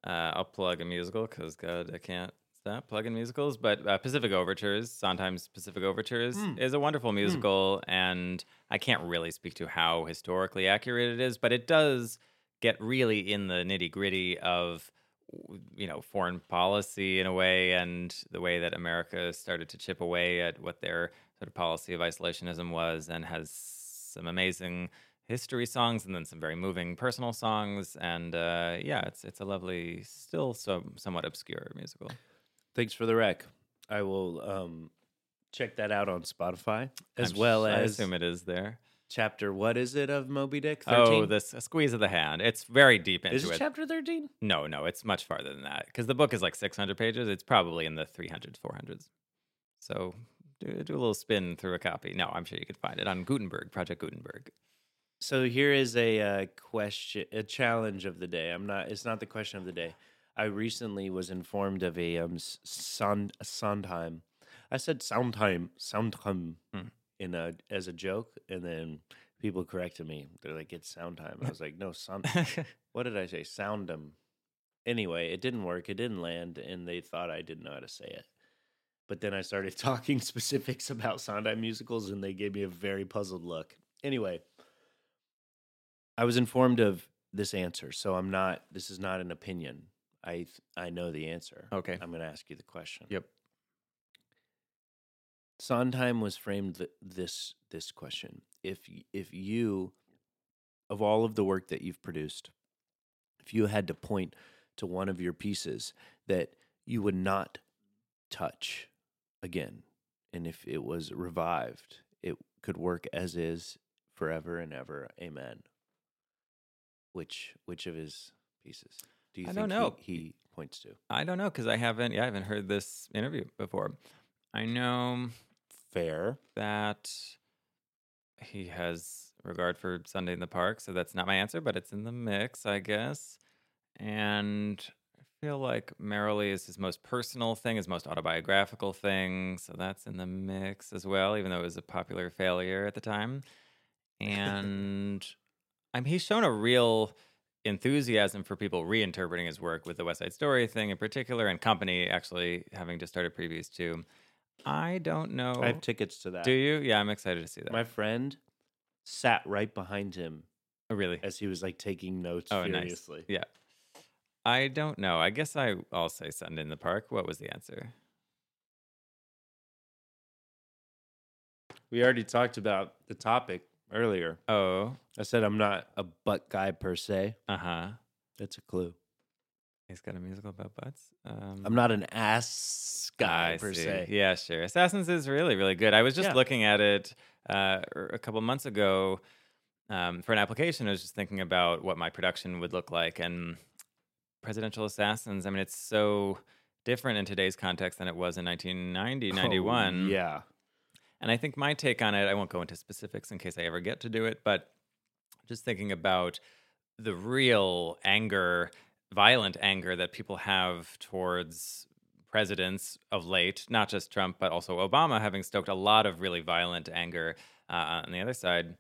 B: Uh, I'll plug a musical because God, I can't that plug-in musicals, but uh, Pacific Overtures, sometimes Pacific Overtures, mm. is a wonderful hmm. musical, mm. and I can't really speak to how historically accurate it is, but it does get really in the nitty-gritty of you know foreign policy in a way, and the way that America started to chip away at what their sort of policy of isolationism was, and has some amazing history songs and then some very moving personal songs and uh, yeah it's it's a lovely still so somewhat obscure musical
A: Thanks for the rec. I will um, check that out on Spotify as I'm well sh- as.
B: I assume it is there.
A: Chapter what is it of Moby Dick?
B: 13? Oh, this a squeeze of the hand. It's very deep into
A: is
B: it.
A: Chapter thirteen?
B: No, no, it's much farther than that because the book is like six hundred pages. It's probably in the 300s, 400s. So do, do a little spin through a copy. No, I'm sure you could find it on Gutenberg, Project Gutenberg.
A: So here is a uh, question, a challenge of the day. I'm not. It's not the question of the day. I recently was informed of a um Sond Sondheim. I said Sondheim Sondheim mm. in a as a joke, and then people corrected me. They're like, "It's Soundheim." I was like, "No, Sound." what did I say? Soundham. Anyway, it didn't work. It didn't land, and they thought I didn't know how to say it. But then I started talking specifics about Sondheim musicals, and they gave me a very puzzled look. Anyway, I was informed of this answer, so I'm not. This is not an opinion. I th- I know the answer.
B: Okay.
A: I'm going to ask you the question.
B: Yep.
A: Sondheim was framed th- this this question. If if you of all of the work that you've produced, if you had to point to one of your pieces that you would not touch again, and if it was revived it could work as is forever and ever. Amen. Which which of his pieces do you
B: I don't know.
A: He, he points to?
B: I don't know because I haven't. Yeah, I haven't heard this interview before. I know
A: Fair.
B: that he has regard for Sunday in the Park, so that's not my answer, but it's in the mix, I guess. And I feel like Merrily is his most personal thing, his most autobiographical thing, so that's in the mix as well, even though it was a popular failure at the time. And I mean, he's shown a real enthusiasm for people reinterpreting his work with the West Side Story thing in particular, and Company actually having just started previews too. I don't know.
A: I have tickets to that.
B: Do you? Yeah, I'm excited to see that.
A: My friend sat right behind him
B: Oh, really?
A: as he was like taking notes
B: Oh, nice. Yeah. I don't know. I guess I, I'll say Sunday in the Park. What was the answer?
A: We already talked about the topic earlier.
B: Oh,
A: I said I'm not a butt guy per se.
B: uh huh.
A: That's a clue.
B: He's got a musical about butts. Um,
A: I'm not an ass guy
B: I
A: per
B: see.
A: se.
B: Yeah, sure. Assassins is really, really good. I was just
A: Yeah.
B: looking at it uh, er, a couple months ago um, for an application. I was just thinking about what my production would look like. And Presidential Assassins, I mean, it's so different in today's context than it was in 1990, 91.
A: Oh, yeah.
B: And I think my take on it, I won't go into specifics in case I ever get to do it, but just thinking about the real anger, violent anger that people have towards presidents of late, not just Trump, but also Obama, having stoked a lot of really violent anger uh, on the other side.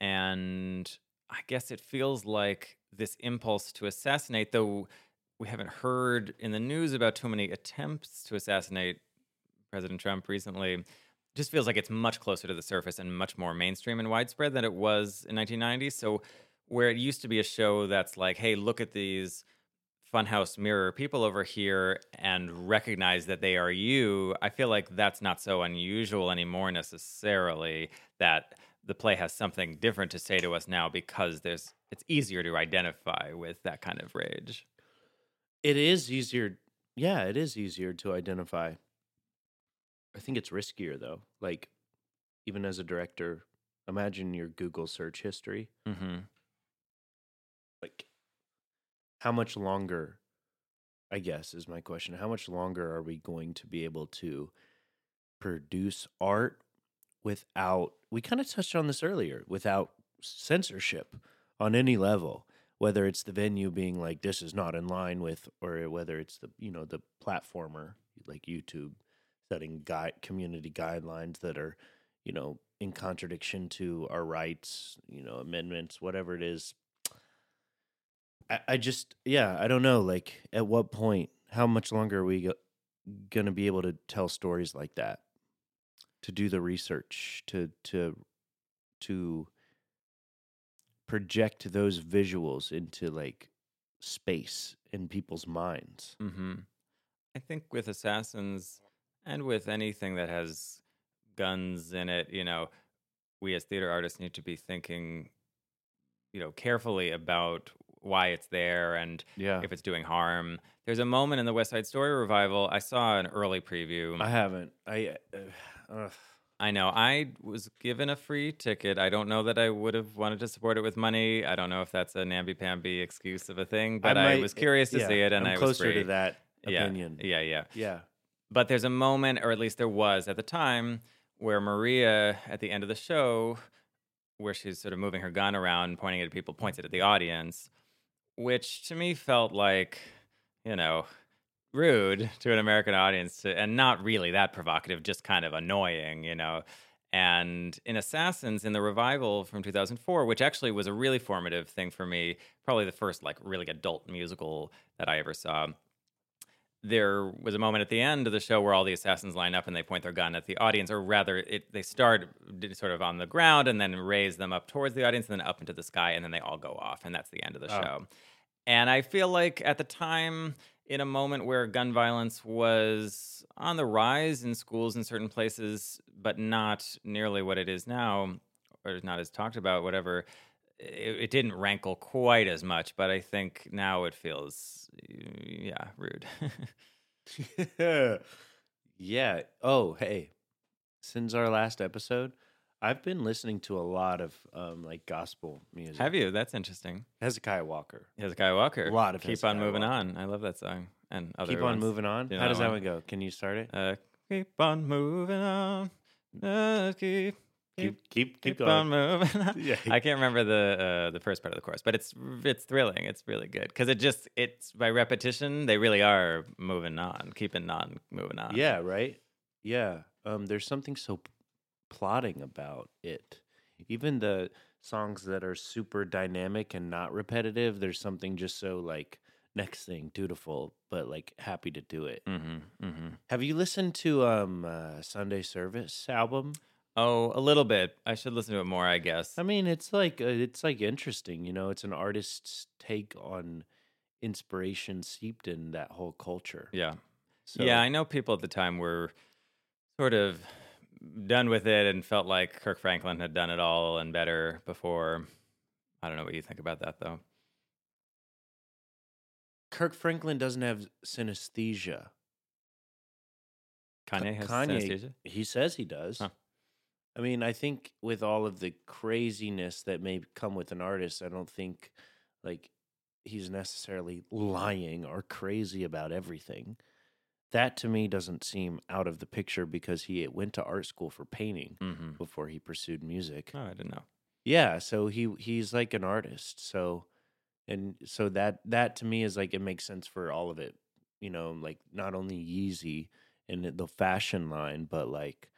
B: And I guess it feels like this impulse to assassinate, though we haven't heard in the news about too many attempts to assassinate President Trump recently just feels like it's much closer to the surface and much more mainstream and widespread than it was in 1990. So where it used to be a show that's like, hey, look at these funhouse mirror people over here and recognize that they are you. I feel like that's not so unusual anymore necessarily that the play has something different to say to us now because there's it's easier to identify with that kind of rage.
A: It is easier. Yeah, it is easier to identify. I think it's riskier though. Like, even as a director, imagine your Google search history.
B: Mm-hmm.
A: Like, how much longer, I guess, is my question. How much longer are we going to be able to produce art without, we kind of touched on this earlier, without censorship on any level? Whether it's the venue being like, this is not in line with, or whether it's the, you know, the platformer like YouTube setting guide community guidelines that are, you know, in contradiction to our rights, you know, amendments, whatever it is. I, I just, yeah, I don't know. Like, at what point, how much longer are we go- going to be able to tell stories like that? To do the research, to, to, to project those visuals into like space in people's minds.
B: Mm-hmm. I think with assassins and with anything that has guns in it, you know, we as theater artists need to be thinking, you know, carefully about why it's there and
A: Yeah.
B: if it's doing harm. There's a moment in the West Side Story revival. I saw an early preview.
A: I haven't. I, uh.
B: I know. I was given a free ticket. I don't know that I would have wanted to support it with money. I don't know if that's a namby-pamby excuse of a thing, but I,
A: might-
B: was curious to
A: yeah,
B: see it, and
A: I'm
B: I was
A: closer
B: free.
A: to that
B: yeah,
A: opinion.
B: Yeah, yeah.
A: Yeah.
B: But there's a moment, or at least there was at the time, where Maria, at the end of the show, where she's sort of moving her gun around, pointing it at people, points it at the audience, which to me felt like, you know, rude to an American audience, to, and not really that provocative, just kind of annoying, you know. And in Assassins, in the revival from 2004, which actually was a really formative thing for me, probably the first like really adult musical that I ever saw there was a moment at the end of the show where all the assassins line up and they point their gun at the audience, or rather, it, they start sort of on the ground and then raise them up towards the audience and then up into the sky, and then they all go off, and that's the end of the
A: Oh.
B: show. And I feel like at the time, in a moment where gun violence was on the rise in schools in certain places, but not nearly what it is now, or not as talked about, whatever, it, it didn't rankle quite as much. But I think now it feels, yeah, rude.
A: yeah. Oh, hey. Since our last episode, I've been listening to a lot of um, like gospel music.
B: Have you? That's interesting.
A: Hezekiah Walker.
B: Hezekiah Walker.
A: A lot of
B: Keep
A: Hezekiah
B: on moving
A: Walker.
B: on. I love that song. And other
A: Keep on
B: ones.
A: moving on.
B: You
A: How
B: know
A: does
B: that
A: that
B: one?
A: one go? Can you start it?
B: Uh, keep on moving on. Uh, keep,
A: Keep keep keep,
B: keep on
A: going.
B: moving on.
A: Yeah.
B: I can't remember the uh, the first part of the chorus, but it's it's thrilling. It's really good because it just it's by repetition. They really are moving on, keeping on, moving on.
A: Yeah, right. Yeah. Um, there's something so plotting about it. Even the songs that are super dynamic and not repetitive, there's something just so like next thing, dutiful, but like happy to do it.
B: Mm-hmm, mm-hmm.
A: Have you listened to um uh, Sunday Service album?
B: Oh, a little bit. I should listen to it more. I guess.
A: I mean, it's like uh, it's like interesting, you know. It's an artist's take on inspiration seeped in that whole culture.
B: yeah.
A: So,
B: Yeah, I know people at the time were sort of done with it and felt like Kirk Franklin had done it all and better before. I don't know what you think about that though.
A: Kirk Franklin doesn't have synesthesia.
B: Kanye has
A: Kanye,
B: synesthesia.
A: he says he does.
B: Huh.
A: I mean, I think with all of the craziness that may come with an artist, I don't think like he's necessarily lying or crazy about everything. That to me doesn't seem out of the picture because he went to art school for painting
B: Mm-hmm.
A: before he pursued music.
B: Oh, I didn't know.
A: Yeah, so he he's like an artist. So and so that that to me is like it makes sense for all of it. You know, like not only Yeezy and the- the fashion line, but like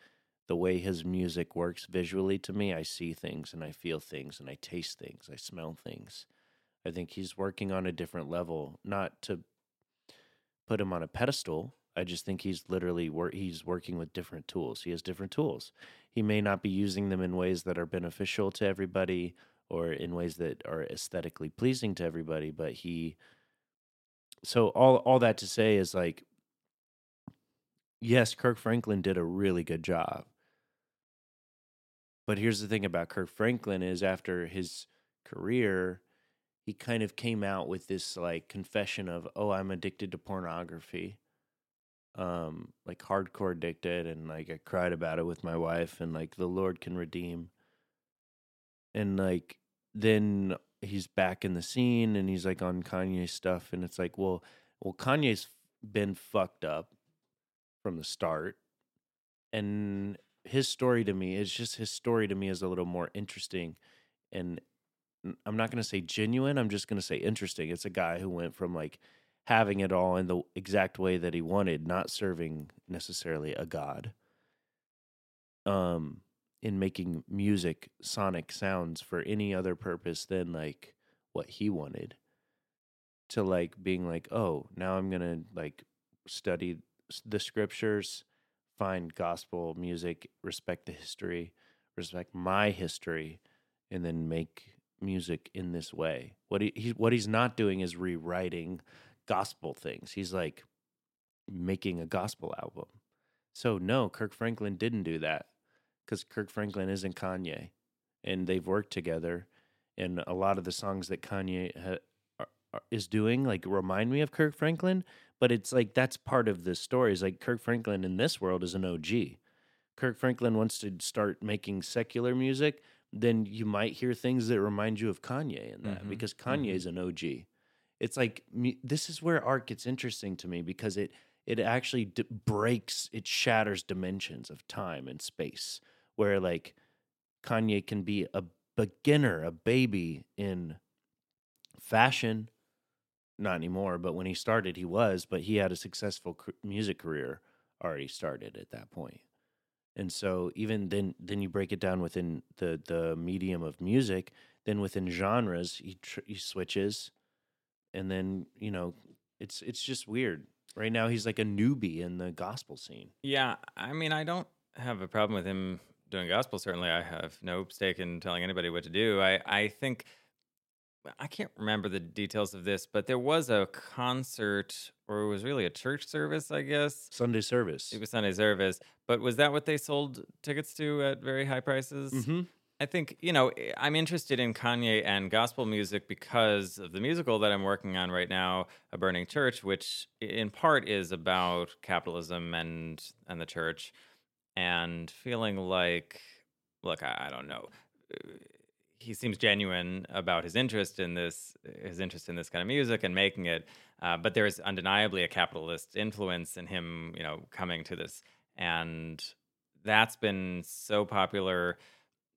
A: the way his music works visually to me, I see things and I feel things and I taste things, I smell things. I think he's working on a different level, not to put him on a pedestal. I just think he's literally wor- he's working with different tools. He has different tools. He may not be using them in ways that are beneficial to everybody or in ways that are aesthetically pleasing to everybody, but he so all all that to say is like yes, Kirk Franklin did a really good job. But here's the thing about Kirk Franklin is after his career, he kind of came out with this like confession of, "Oh, I'm addicted to pornography." Um like hardcore addicted and like I cried about it with my wife and like the Lord can redeem. And like then he's back in the scene and he's like on Kanye stuff and it's like, well, well Kanye's been fucked up from the start. And his story to me is just his story to me is a little more interesting and I'm not going to say genuine, I'm just going to say interesting. It's a guy who went from like having it all in the exact way that he wanted, not serving necessarily a god. Um in making music sonic sounds for any other purpose than like what he wanted to like being like oh now i'm gonna like study the scriptures find gospel music respect the history respect my history and then make music in this way what he, he what he's not doing is rewriting gospel things he's like making a gospel album so no kirk franklin didn't do that because Kirk Franklin isn't Kanye, and they've worked together. And a lot of the songs that Kanye ha- is doing like remind me of Kirk Franklin, but it's like that's part of the story. Is like Kirk Franklin in this world is an OG. Kirk Franklin wants to start making secular music, then you might hear things that remind you of Kanye in that
B: Mhm,
A: because Kanye is an OG. It's like this is where art gets interesting to me because it it actually d- breaks, it shatters dimensions of time and space where like Kanye can be a beginner, a baby in fashion. Not anymore, but when he started, he was. But he had a successful music career already started at that point, and so even then, then you break it down within the the medium of music. Then within genres, he tr- he switches, and then you know it's it's just weird. Right now, he's like a newbie in the gospel scene.
B: Yeah, I mean, I don't have a problem with him doing gospel. Certainly, I have no stake in telling anybody what to do. I, I think I can't remember the details of this, but there was a concert, or it was really a church service, I guess.
A: Sunday service.
B: It was Sunday service, but was that what they sold tickets to at very high prices?
A: hmm
B: I think, you know, eh, I'm interested in Kanye and gospel music because of the musical that I'm working on right now, A Burning Church, which in part is about capitalism and and the church and feeling like look, I, I don't know. He seems genuine about his interest in this, his interest in this kind of music and making it. Uh, but there is undeniably a capitalist influence in him, you know, coming to this, and that's been so popular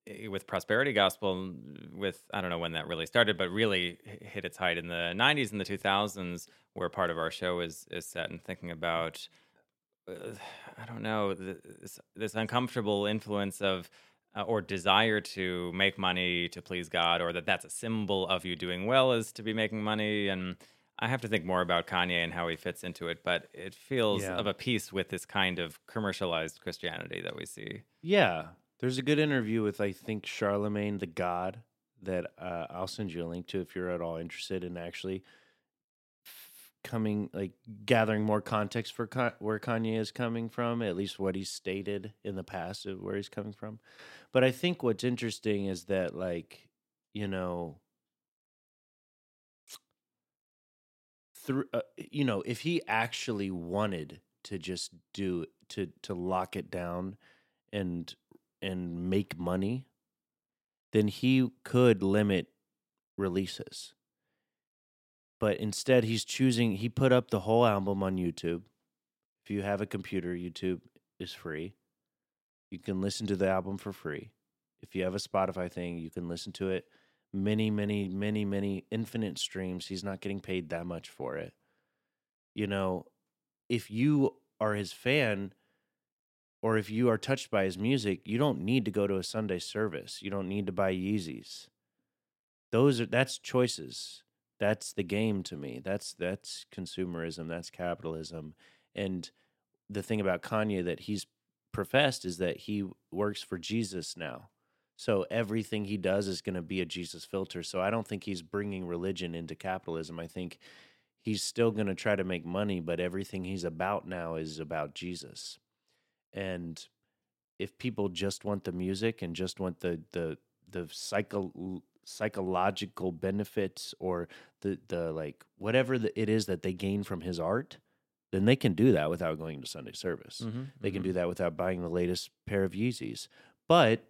B: eh, with prosperity gospel with i don't know when that really started but really hit its height in the 90s and the 2000s where part of our show is is set and thinking about uh, i don't know this, this uncomfortable influence of uh, or desire to make money to please god or that that's a symbol of you doing well is to be making money and I have to think more about Kanye and how he fits into it, but it feels
A: Yeah.
B: of a piece with this kind of commercialized Christianity that we see.
A: Yeah, there's a good interview with I think Charlemagne the God that uh, I'll send you a link to if you're at all interested in actually coming like gathering more context for where Kanye is coming from, at least what he's stated in the past of where he's coming from. But I think what's interesting is that like you know through uh, you know if he actually wanted to just do to to lock it down and and make money then he could limit releases but instead he's choosing he put up the whole album on YouTube. If you have a computer YouTube is free. You can listen to the album for free. If you have a Spotify thing you can listen to it. Many many many many infinite streams he's not getting paid that much for it. You know if you are his fan or if you are touched by his music you don't need to go to a sunday service. You don't need to buy yeezys. Those are that's choices that's the game to me that's that's consumerism that's capitalism and the thing about kanye that he's professed is that he works for jesus now so everything he does is going to be a Jesus filter. So I don't think he's bringing religion into capitalism. I think he's still going to try to make money, but everything he's about now is about Jesus. And if people just want the music and just want the the the psycho psychological benefits or the the like whatever the, it is that they gain from his art, then they can do that without going to Sunday service. Mm-hmm, they can mm-hmm. do that without buying the latest pair of Yeezys. But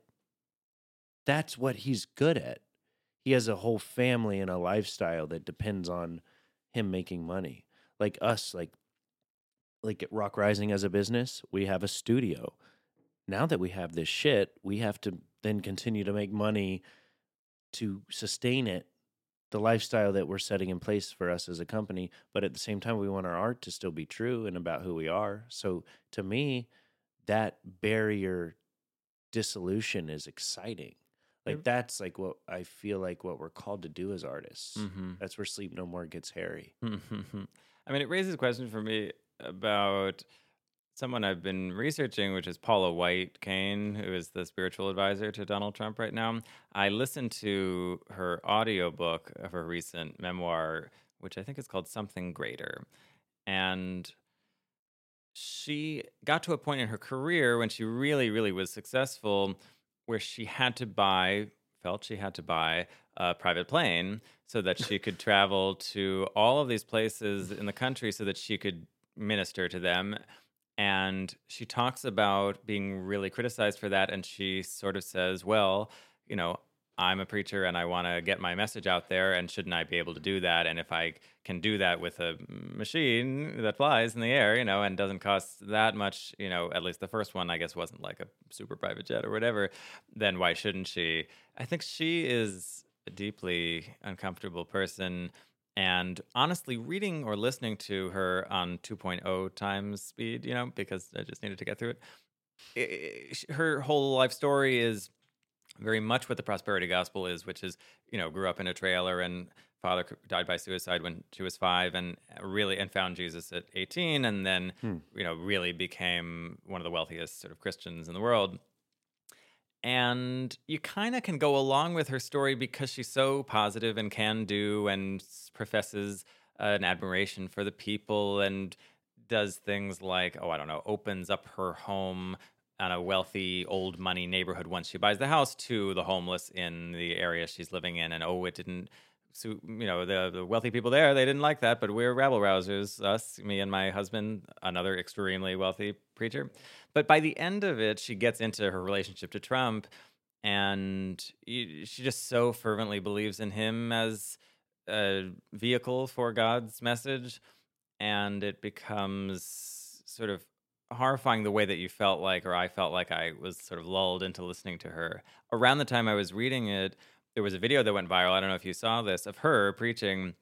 A: that's what he's good at. He has a whole family and a lifestyle that depends on him making money. Like us, like like at Rock Rising as a business, we have a studio. Now that we have this shit, we have to then continue to make money to sustain it, the lifestyle that we're setting in place for us as a company. But at the same time, we want our art to still be true and about who we are. So to me, that barrier dissolution is exciting. Like
B: Yep.
A: that's like what I feel like what we're called to do as artists.
B: Mm-hmm.
A: That's where Sleep No More gets hairy.
B: I mean, it raises a question for me about someone I've been researching, which is Paula White-Cain, who is the spiritual advisor to Donald Trump right now. I listened to her audiobook of her recent memoir, which I think is called Something Greater. And she got to a point in her career when she really, really was successful where she had to buy, felt she had to buy a private plane so that she could travel to all of these places in the country so that she could minister to them. And she talks about being really criticized for that. And she sort of says, well, you know, I'm a preacher and I want to get my message out there. And shouldn't I be able to do that? And if I can do that with a machine that flies in the air, you know, and doesn't cost that much, you know, at least the first one, I guess, wasn't like a super private jet or whatever, then why shouldn't she? I think she is a deeply uncomfortable person. And honestly, reading or listening to her on 2.0 times speed, you know, because I just needed to get through it, i- i- her whole life story is very much what the prosperity gospel is, which is, you know, grew up in a trailer and father died by suicide when she was five and really and found Jesus at 18 and then,
A: Hmm.
B: you know, really became one of the wealthiest sort of Christians in the world. And you kind of can go along with her story because she's so positive and can do and professes an admiration for the people and does things like, oh, I don't know, opens up her home on a wealthy old money neighborhood once she buys the house to the homeless in the area she's living in. And oh, it didn't suit, you know, the, the wealthy people there, they didn't like that, but we're rabble rousers, us, me and my husband, another extremely wealthy preacher. But by the end of it, she gets into her relationship to Trump and she just so fervently believes in him as a vehicle for God's message, and it becomes sort of horrifying the way that you felt like, or I felt like I was sort of lulled into listening to her. Around the time I was reading it, there was a video that went viral. I don't know if you saw this of her preaching,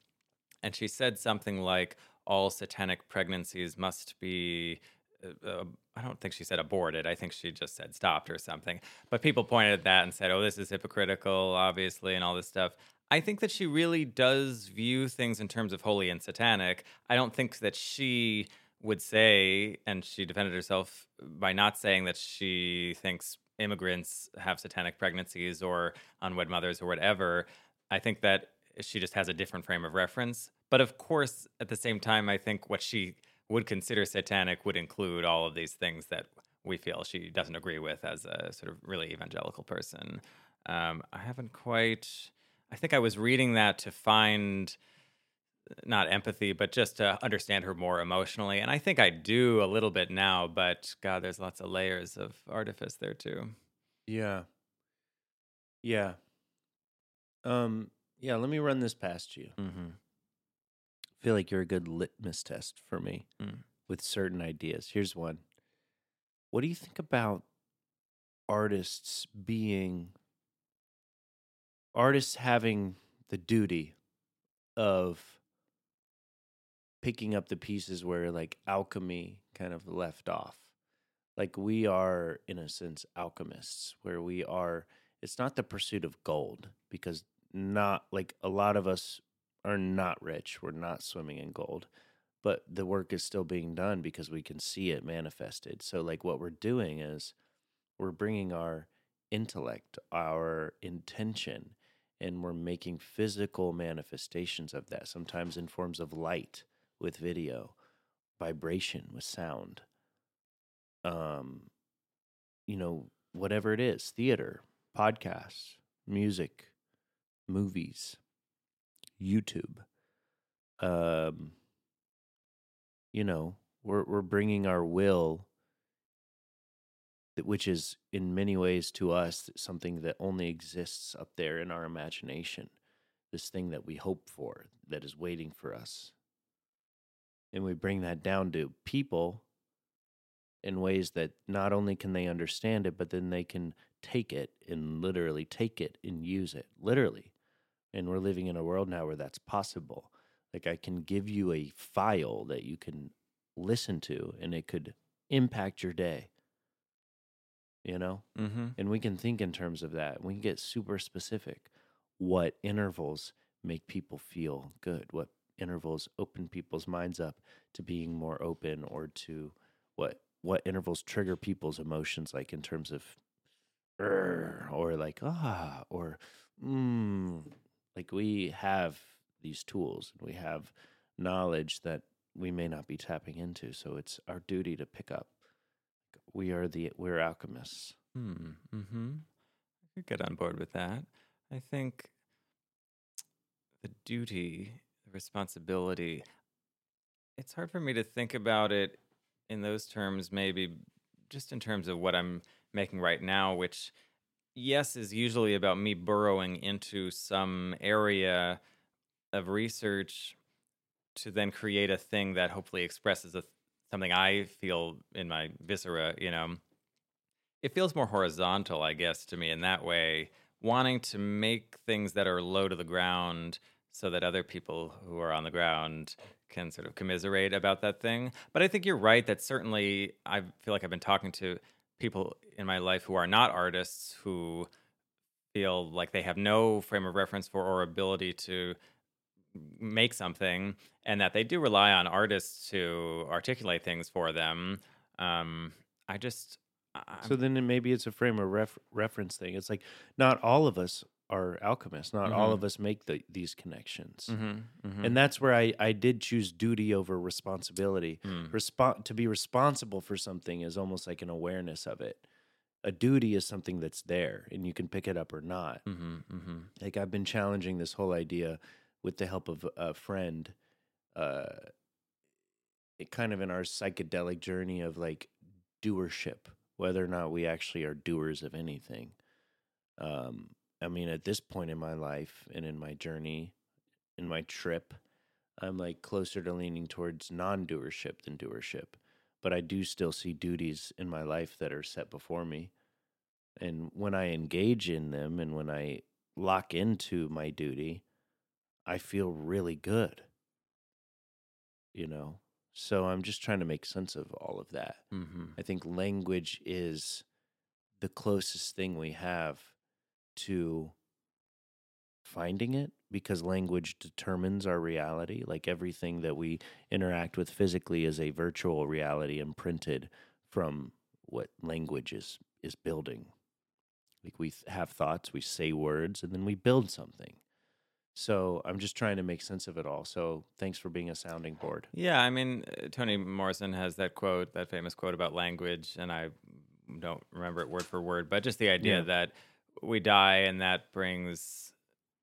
B: and she said something like, All satanic pregnancies must be. Uh, uh, I don't think she said aborted. I think she just said stopped or something. But people pointed at that and said, oh, this is hypocritical, obviously, and all this stuff. I think that she really does view things in terms of holy and satanic. I don't think that she would say, and she defended herself by not saying that she thinks immigrants have satanic pregnancies or unwed mothers or whatever. I think that she just has a different frame of reference. But of course, at the same time, I think what she would consider satanic would include all of these things that we feel she doesn't agree with as a sort of really evangelical person. Um, I haven't quite. I think I was reading that to find not empathy, but just to understand her more emotionally. And I think I do a little bit now, but God, there's lots of layers of artifice there too.
A: Yeah. Yeah. Um, yeah, let me run this past you.
B: Mm-hmm.
A: I feel like you're a good litmus test for me
B: Mm.
A: with certain ideas. Here's one. What do you think about artists being artists having the duty of picking up the pieces where like alchemy kind of left off? Like we are in a sense alchemists where we are it's not the pursuit of gold because not like a lot of us are not rich. We're not swimming in gold, but the work is still being done because we can see it manifested. So, like, what we're doing is we're bringing our intellect, our intention, and we're making physical manifestations of that, sometimes in forms of light with video, vibration with sound. Um, you know, whatever it is, theater, podcasts, music, movies, YouTube. Um, you know, we're we're bringing our will, which is in many ways to us something that only exists up there in our imagination. This thing that we hope for, that is waiting for us, and we bring that down to people in ways that not only can they understand it, but then they can take it and literally take it and use it literally. And we're living in a world now where that's possible. Like i can give you a file that you can listen to and it could impact your day. You know?
B: Mm-hmm.
A: and we can think in terms of that. We can get super specific. What intervals make people feel good? What intervals open people's minds up to being more open or to what what intervals trigger people's emotions like in terms of or like ah or mm, like we have these tools and we have knowledge that we may not be tapping into so it's our duty to pick up we are the we're alchemists
B: Hmm. Mm-hmm. I could get on board with that. I think the duty, the responsibility. It's hard for me to think about it in those terms. Maybe just in terms of what I'm making right now, which yes is usually about me burrowing into some area of research to then create a thing that hopefully expresses a, something I feel in my viscera, you know. It feels more horizontal, I guess, to me in that way, wanting to make things that are low to the ground so that other people who are on the ground can sort of commiserate about that thing. But I think you're right that certainly I feel like I've been talking to people in my life who are not artists who feel like they have no frame of reference for or ability to make something and that they do rely on artists to articulate things for them um i just I-
A: So then maybe it's a frame of ref- reference thing. It's like not all of us are alchemists. Not all of us make the, these connections.
B: Mhm, mhm.
A: And that's where I, I did choose duty over responsibility.
B: Mm.
A: Respon to be responsible for something is almost like an awareness of it. A duty is something that's there and you can pick it up or not.
B: Mhm, mhm.
A: Like I've been challenging this whole idea with the help of a friend, uh, it kind of in our psychedelic journey of like doership, whether or not we actually are doers of anything. Um, I mean, at this point in my life and in my journey, in my trip, I'm like closer to leaning towards non doership than doership. But I do still see duties in my life that are set before me. And when I engage in them and when I lock into my duty, I feel really good. You know? So I'm just trying to make sense of all of that.
B: Mm-hmm.
A: I think language is the closest thing we have to finding it because language determines our reality. Like everything that we interact with physically is a virtual reality imprinted from what language is is building. Like we have thoughts, we say words, and then we build something. So I'm just trying to make sense of it all. So thanks for being a sounding board.
B: Yeah, I mean, uh, Toni Morrison has that quote, that famous quote about language, and I don't remember it word for word, but just the idea
A: Yeah.
B: that we die and that brings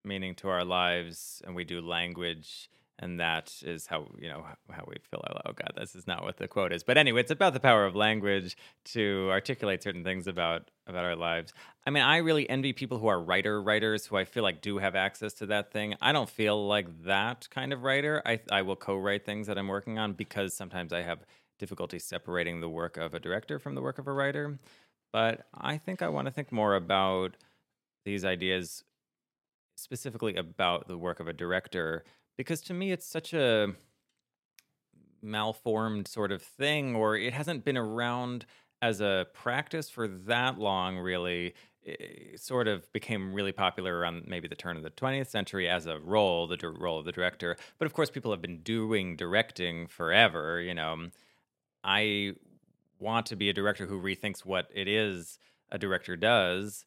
B: meaning to our lives, and we do language, and that is how you know how we feel our. Oh God, this is not what the quote is, but anyway, it's about the power of language to articulate certain things about about our lives. I mean, I really envy people who are writer writers who I feel like do have access to that thing. I don't feel like that kind of writer. I I will co-write things that I'm working on because sometimes I have difficulty separating the work of a director from the work of a writer. But I think I want to think more about these ideas specifically about the work of a director because to me it's such a malformed sort of thing or it hasn't been around as a practice for that long really. It sort of became really popular around maybe the turn of the 20th century as a role the role of the director. But of course people have been doing directing forever you know. I want to be a director who rethinks what it is a director does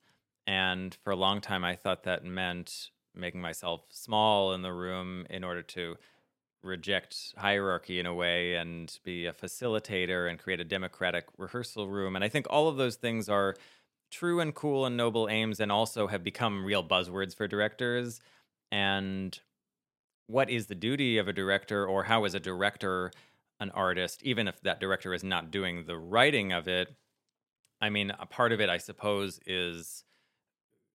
B: and for a long time, I thought that meant making myself small in the room in order to reject hierarchy in a way and be a facilitator and create a democratic rehearsal room. And I think all of those things are true and cool and noble aims and also have become real buzzwords for directors. And what is the duty of a director, or how is a director an artist, even if that director is not doing the writing of it? I mean, a part of it, I suppose, is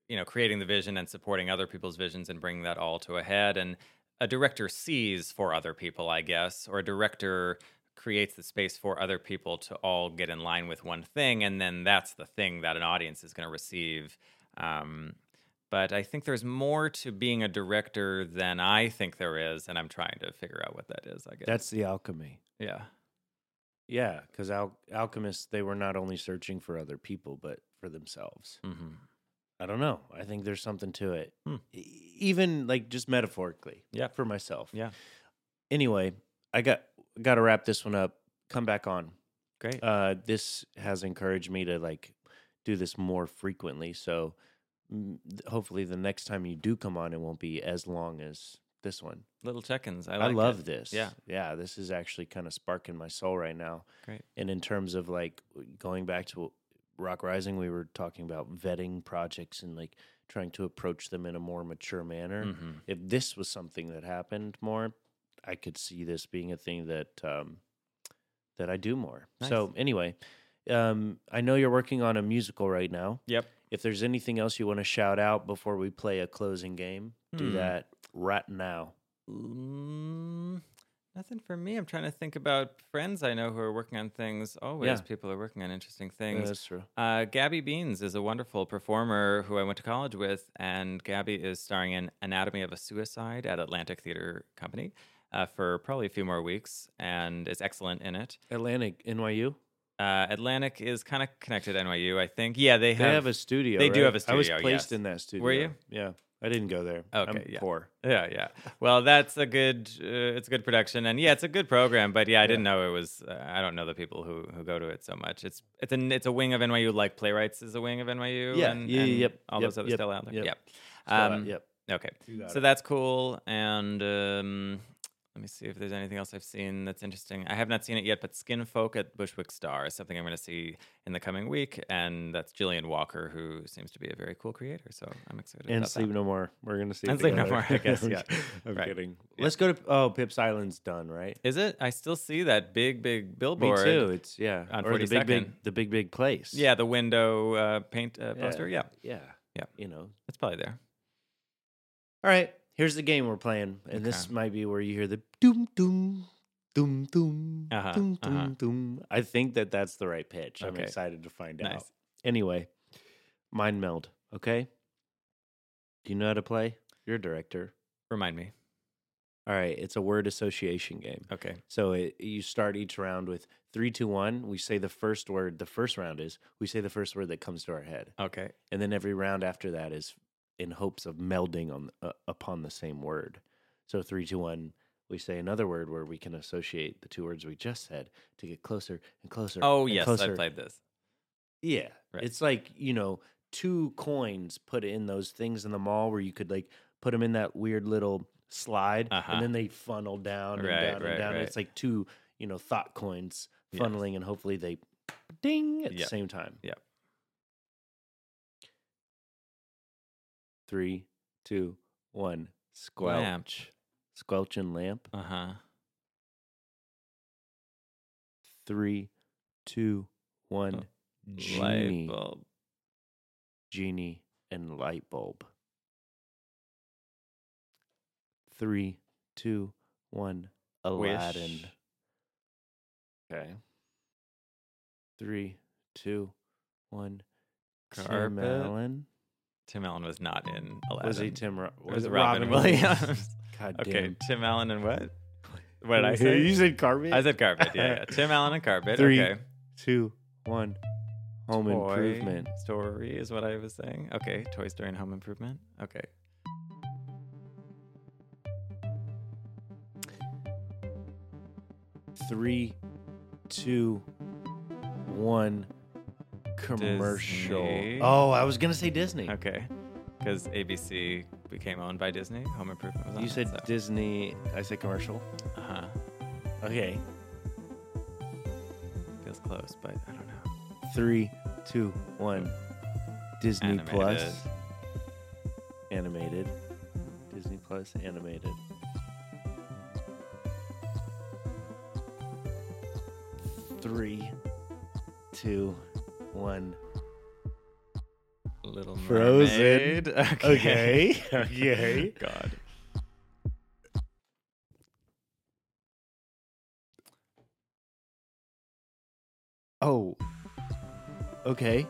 B: you know creating the vision and supporting other people's visions and bringing that all to a head and a director sees for other people i guess or a director creates the space for other people to all get in line with one thing and then that's the thing that an audience is going to receive um, but i think there's more to being a director than i think there is and i'm trying to figure out what that is i guess
A: That's the alchemy.
B: Yeah
A: Yeah, because al- alchemists they were not only searching for other people but for themselves.
B: hmm
A: I don't know. I think there's something to it,
B: Hmm.
A: E- even like just metaphorically.
B: Yeah.
A: for myself.
B: yeah
A: Anyway, I got got to wrap this one up. Come back on.
B: great
A: Uh, this has encouraged me to like do this more frequently. So mm, hopefully, the next time you do come on, it won't be as long as this one.
B: Little check-ins i,
A: I,
B: like
A: love
B: it.
A: this.
B: yeah
A: yeah. This is actually kind of sparking my soul right now.
B: Great.
A: And in terms of like going back to Rock Rising, we were talking about vetting projects and like trying to approach them in a more mature manner.
B: Mhm.
A: If this was something that happened more, I could see this being a thing that um, that I do more. So anyway, um, I know you're working on a musical right now.
B: yep
A: If there's anything else you want to shout out before we play a closing game, do
B: Hmm.
A: that right now.
B: Mm, nothing for me. I'm trying to think about friends I know who are working on things. Always,
A: Yeah.
B: people are working on interesting
A: Yeah,
B: things.
A: that's true.
B: Uh, Gabby Beans is a wonderful performer who I went to college with, and Gabby is starring in Anatomy of a Suicide at Atlantic Theater Company uh, for probably a few more weeks, and is excellent in it.
A: Atlantic, NYU.
B: Uh, Atlantic is kind of connected to NYU, I think. Yeah, they
A: They
B: have.
A: have a studio.
B: they do
A: right?
B: have a
A: I was placed
B: yes.
A: in that studio.
B: Were you?
A: Yeah, I didn't go there.
B: Okay,
A: I'm
B: yeah.
A: poor.
B: Yeah, yeah. Well, that's a good. Uh, it's a good production, and yeah, it's a good program. But yeah, I didn't know it was. Uh, I don't know the people who who go to it so much. It's it's a it's a wing of NYU, like playwrights is a wing of NYU.
A: Yeah,
B: and,
A: yeah,
B: and
A: yep,
B: All
A: yep,
B: those other
A: yep,
B: still out there.
A: yep.
B: Yep.
A: Out,
B: Um,
A: yep.
B: Okay. So
A: it.
B: that's cool. And um, let me see if there's anything else I've seen that's interesting. I have not seen it yet, but Skin Folk at Bushwick Starr is something I'm going to see in the coming week, and that's Jillian Walker, who seems to be a very cool creator. So I'm excited.
A: and Sleep
B: that.
A: No More. We're gonna see.
B: And Sleep No. More, I guess, yeah.
A: I'm
B: Right.
A: kidding.
B: Yeah.
A: Let's go to. Oh, Pip's Island's done, right?
B: Is it? I still see that big, big billboard.
A: Me too. It's yeah.
B: on
A: or the big,
B: 42nd.
A: big, the big, big place.
B: Yeah, the window uh, paint uh,
A: Yeah.
B: poster. Yeah.
A: Yeah.
B: Yeah.
A: You know.
B: It's probably there.
A: All right. Here's the game we're playing, and this might be where you hear the doom doom doom doom
B: Uh-huh,
A: doom doom
B: uh-huh.
A: doom. I think that that's the right pitch. I'm excited to find out. Anyway, mind meld. Okay. Do you know how to play? You're a director.
B: Remind me.
A: All right. It's a word association game.
B: Okay.
A: So it, you start each round with three, two, one. We say the first word. The first round is we say the first word that comes to our head,
B: Okay.
A: and then every round after that is in hopes of melding on uh, upon the same word. So three, two, one. We say another word where we can associate the two words we just said to get closer and closer.
B: Oh
A: and
B: yes,
A: closer.
B: I played this.
A: Yeah,
B: Right.
A: it's like you know two coins put in those things in the mall where you could like put them in that weird little slide,
B: Uh-huh.
A: and then they funnel down and
B: Right,
A: down and
B: right,
A: down. and
B: right.
A: It's like two you know thought coins
B: Yes.
A: funneling, and hopefully they ding at the same time.
B: Yep.
A: Three, two, one. Squelch,
B: Lamp.
A: squelch and lamp.
B: Uh huh.
A: Three, two, one.
B: Oh,
A: Genie,
B: Light bulb.
A: genie, and light bulb. Three, two, one. Aladdin.
B: Wish.
A: Okay. Three, two, one. Tim
B: Carpet.
A: Allen.
B: Tim Allen was not in Aladdin.
A: Was he Tim? Ro-
B: It was Robin, Williams.
A: God damn. okay.
B: Tim Allen and what? What did I say?
A: You said carpet.
B: I said carpet. Yeah, yeah. Tim Allen and carpet.
A: Three,
B: okay.
A: two, one. Home
B: Toy
A: Improvement.
B: Story is what I was saying. Okay, Toy Story and Home Improvement. Okay.
A: Three, two, one. Commercial.
B: Disney.
A: Oh, I was gonna say Disney.
B: Okay. Because ABC became owned by Disney. Home Improvement was on
A: You
B: it,
A: said
B: so.
A: Disney. I said commercial.
B: Uh-huh.
A: Okay.
B: Feels close, but I don't know.
A: Three, two, one. Disney
B: Animated.
A: Plus. Animated. Disney Plus animated. Three, two, one.
B: Little
A: Frozen.
B: Mermaid.
A: Okay. Okay.
B: God.
A: Oh. Okay.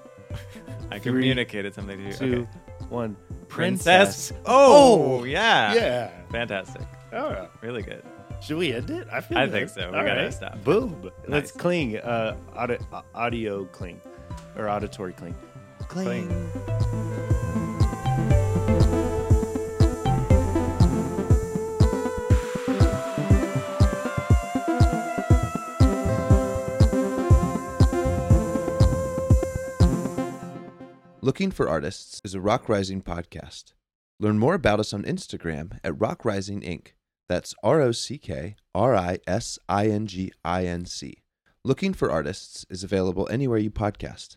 B: I
A: Three,
B: communicated something to you.
A: Two,
B: okay.
A: one.
B: Princess.
A: Princess.
B: Oh,
A: Oh,
B: yeah.
A: Yeah.
B: Fantastic.
A: Oh.
B: Really good.
A: Should we end it? I feel
B: I think so. We
A: All
B: gotta stop.
A: Boom.
B: Nice.
A: Let's cling. Uh, audio, audio cling, or auditory cling. Cling.
B: Cling.
C: Looking for Artists is a Rock Rising podcast. Learn more about us on Instagram at Rock Rising Inc. That's R O C K R I S I N G I N C. Looking for Artists is available anywhere you podcast.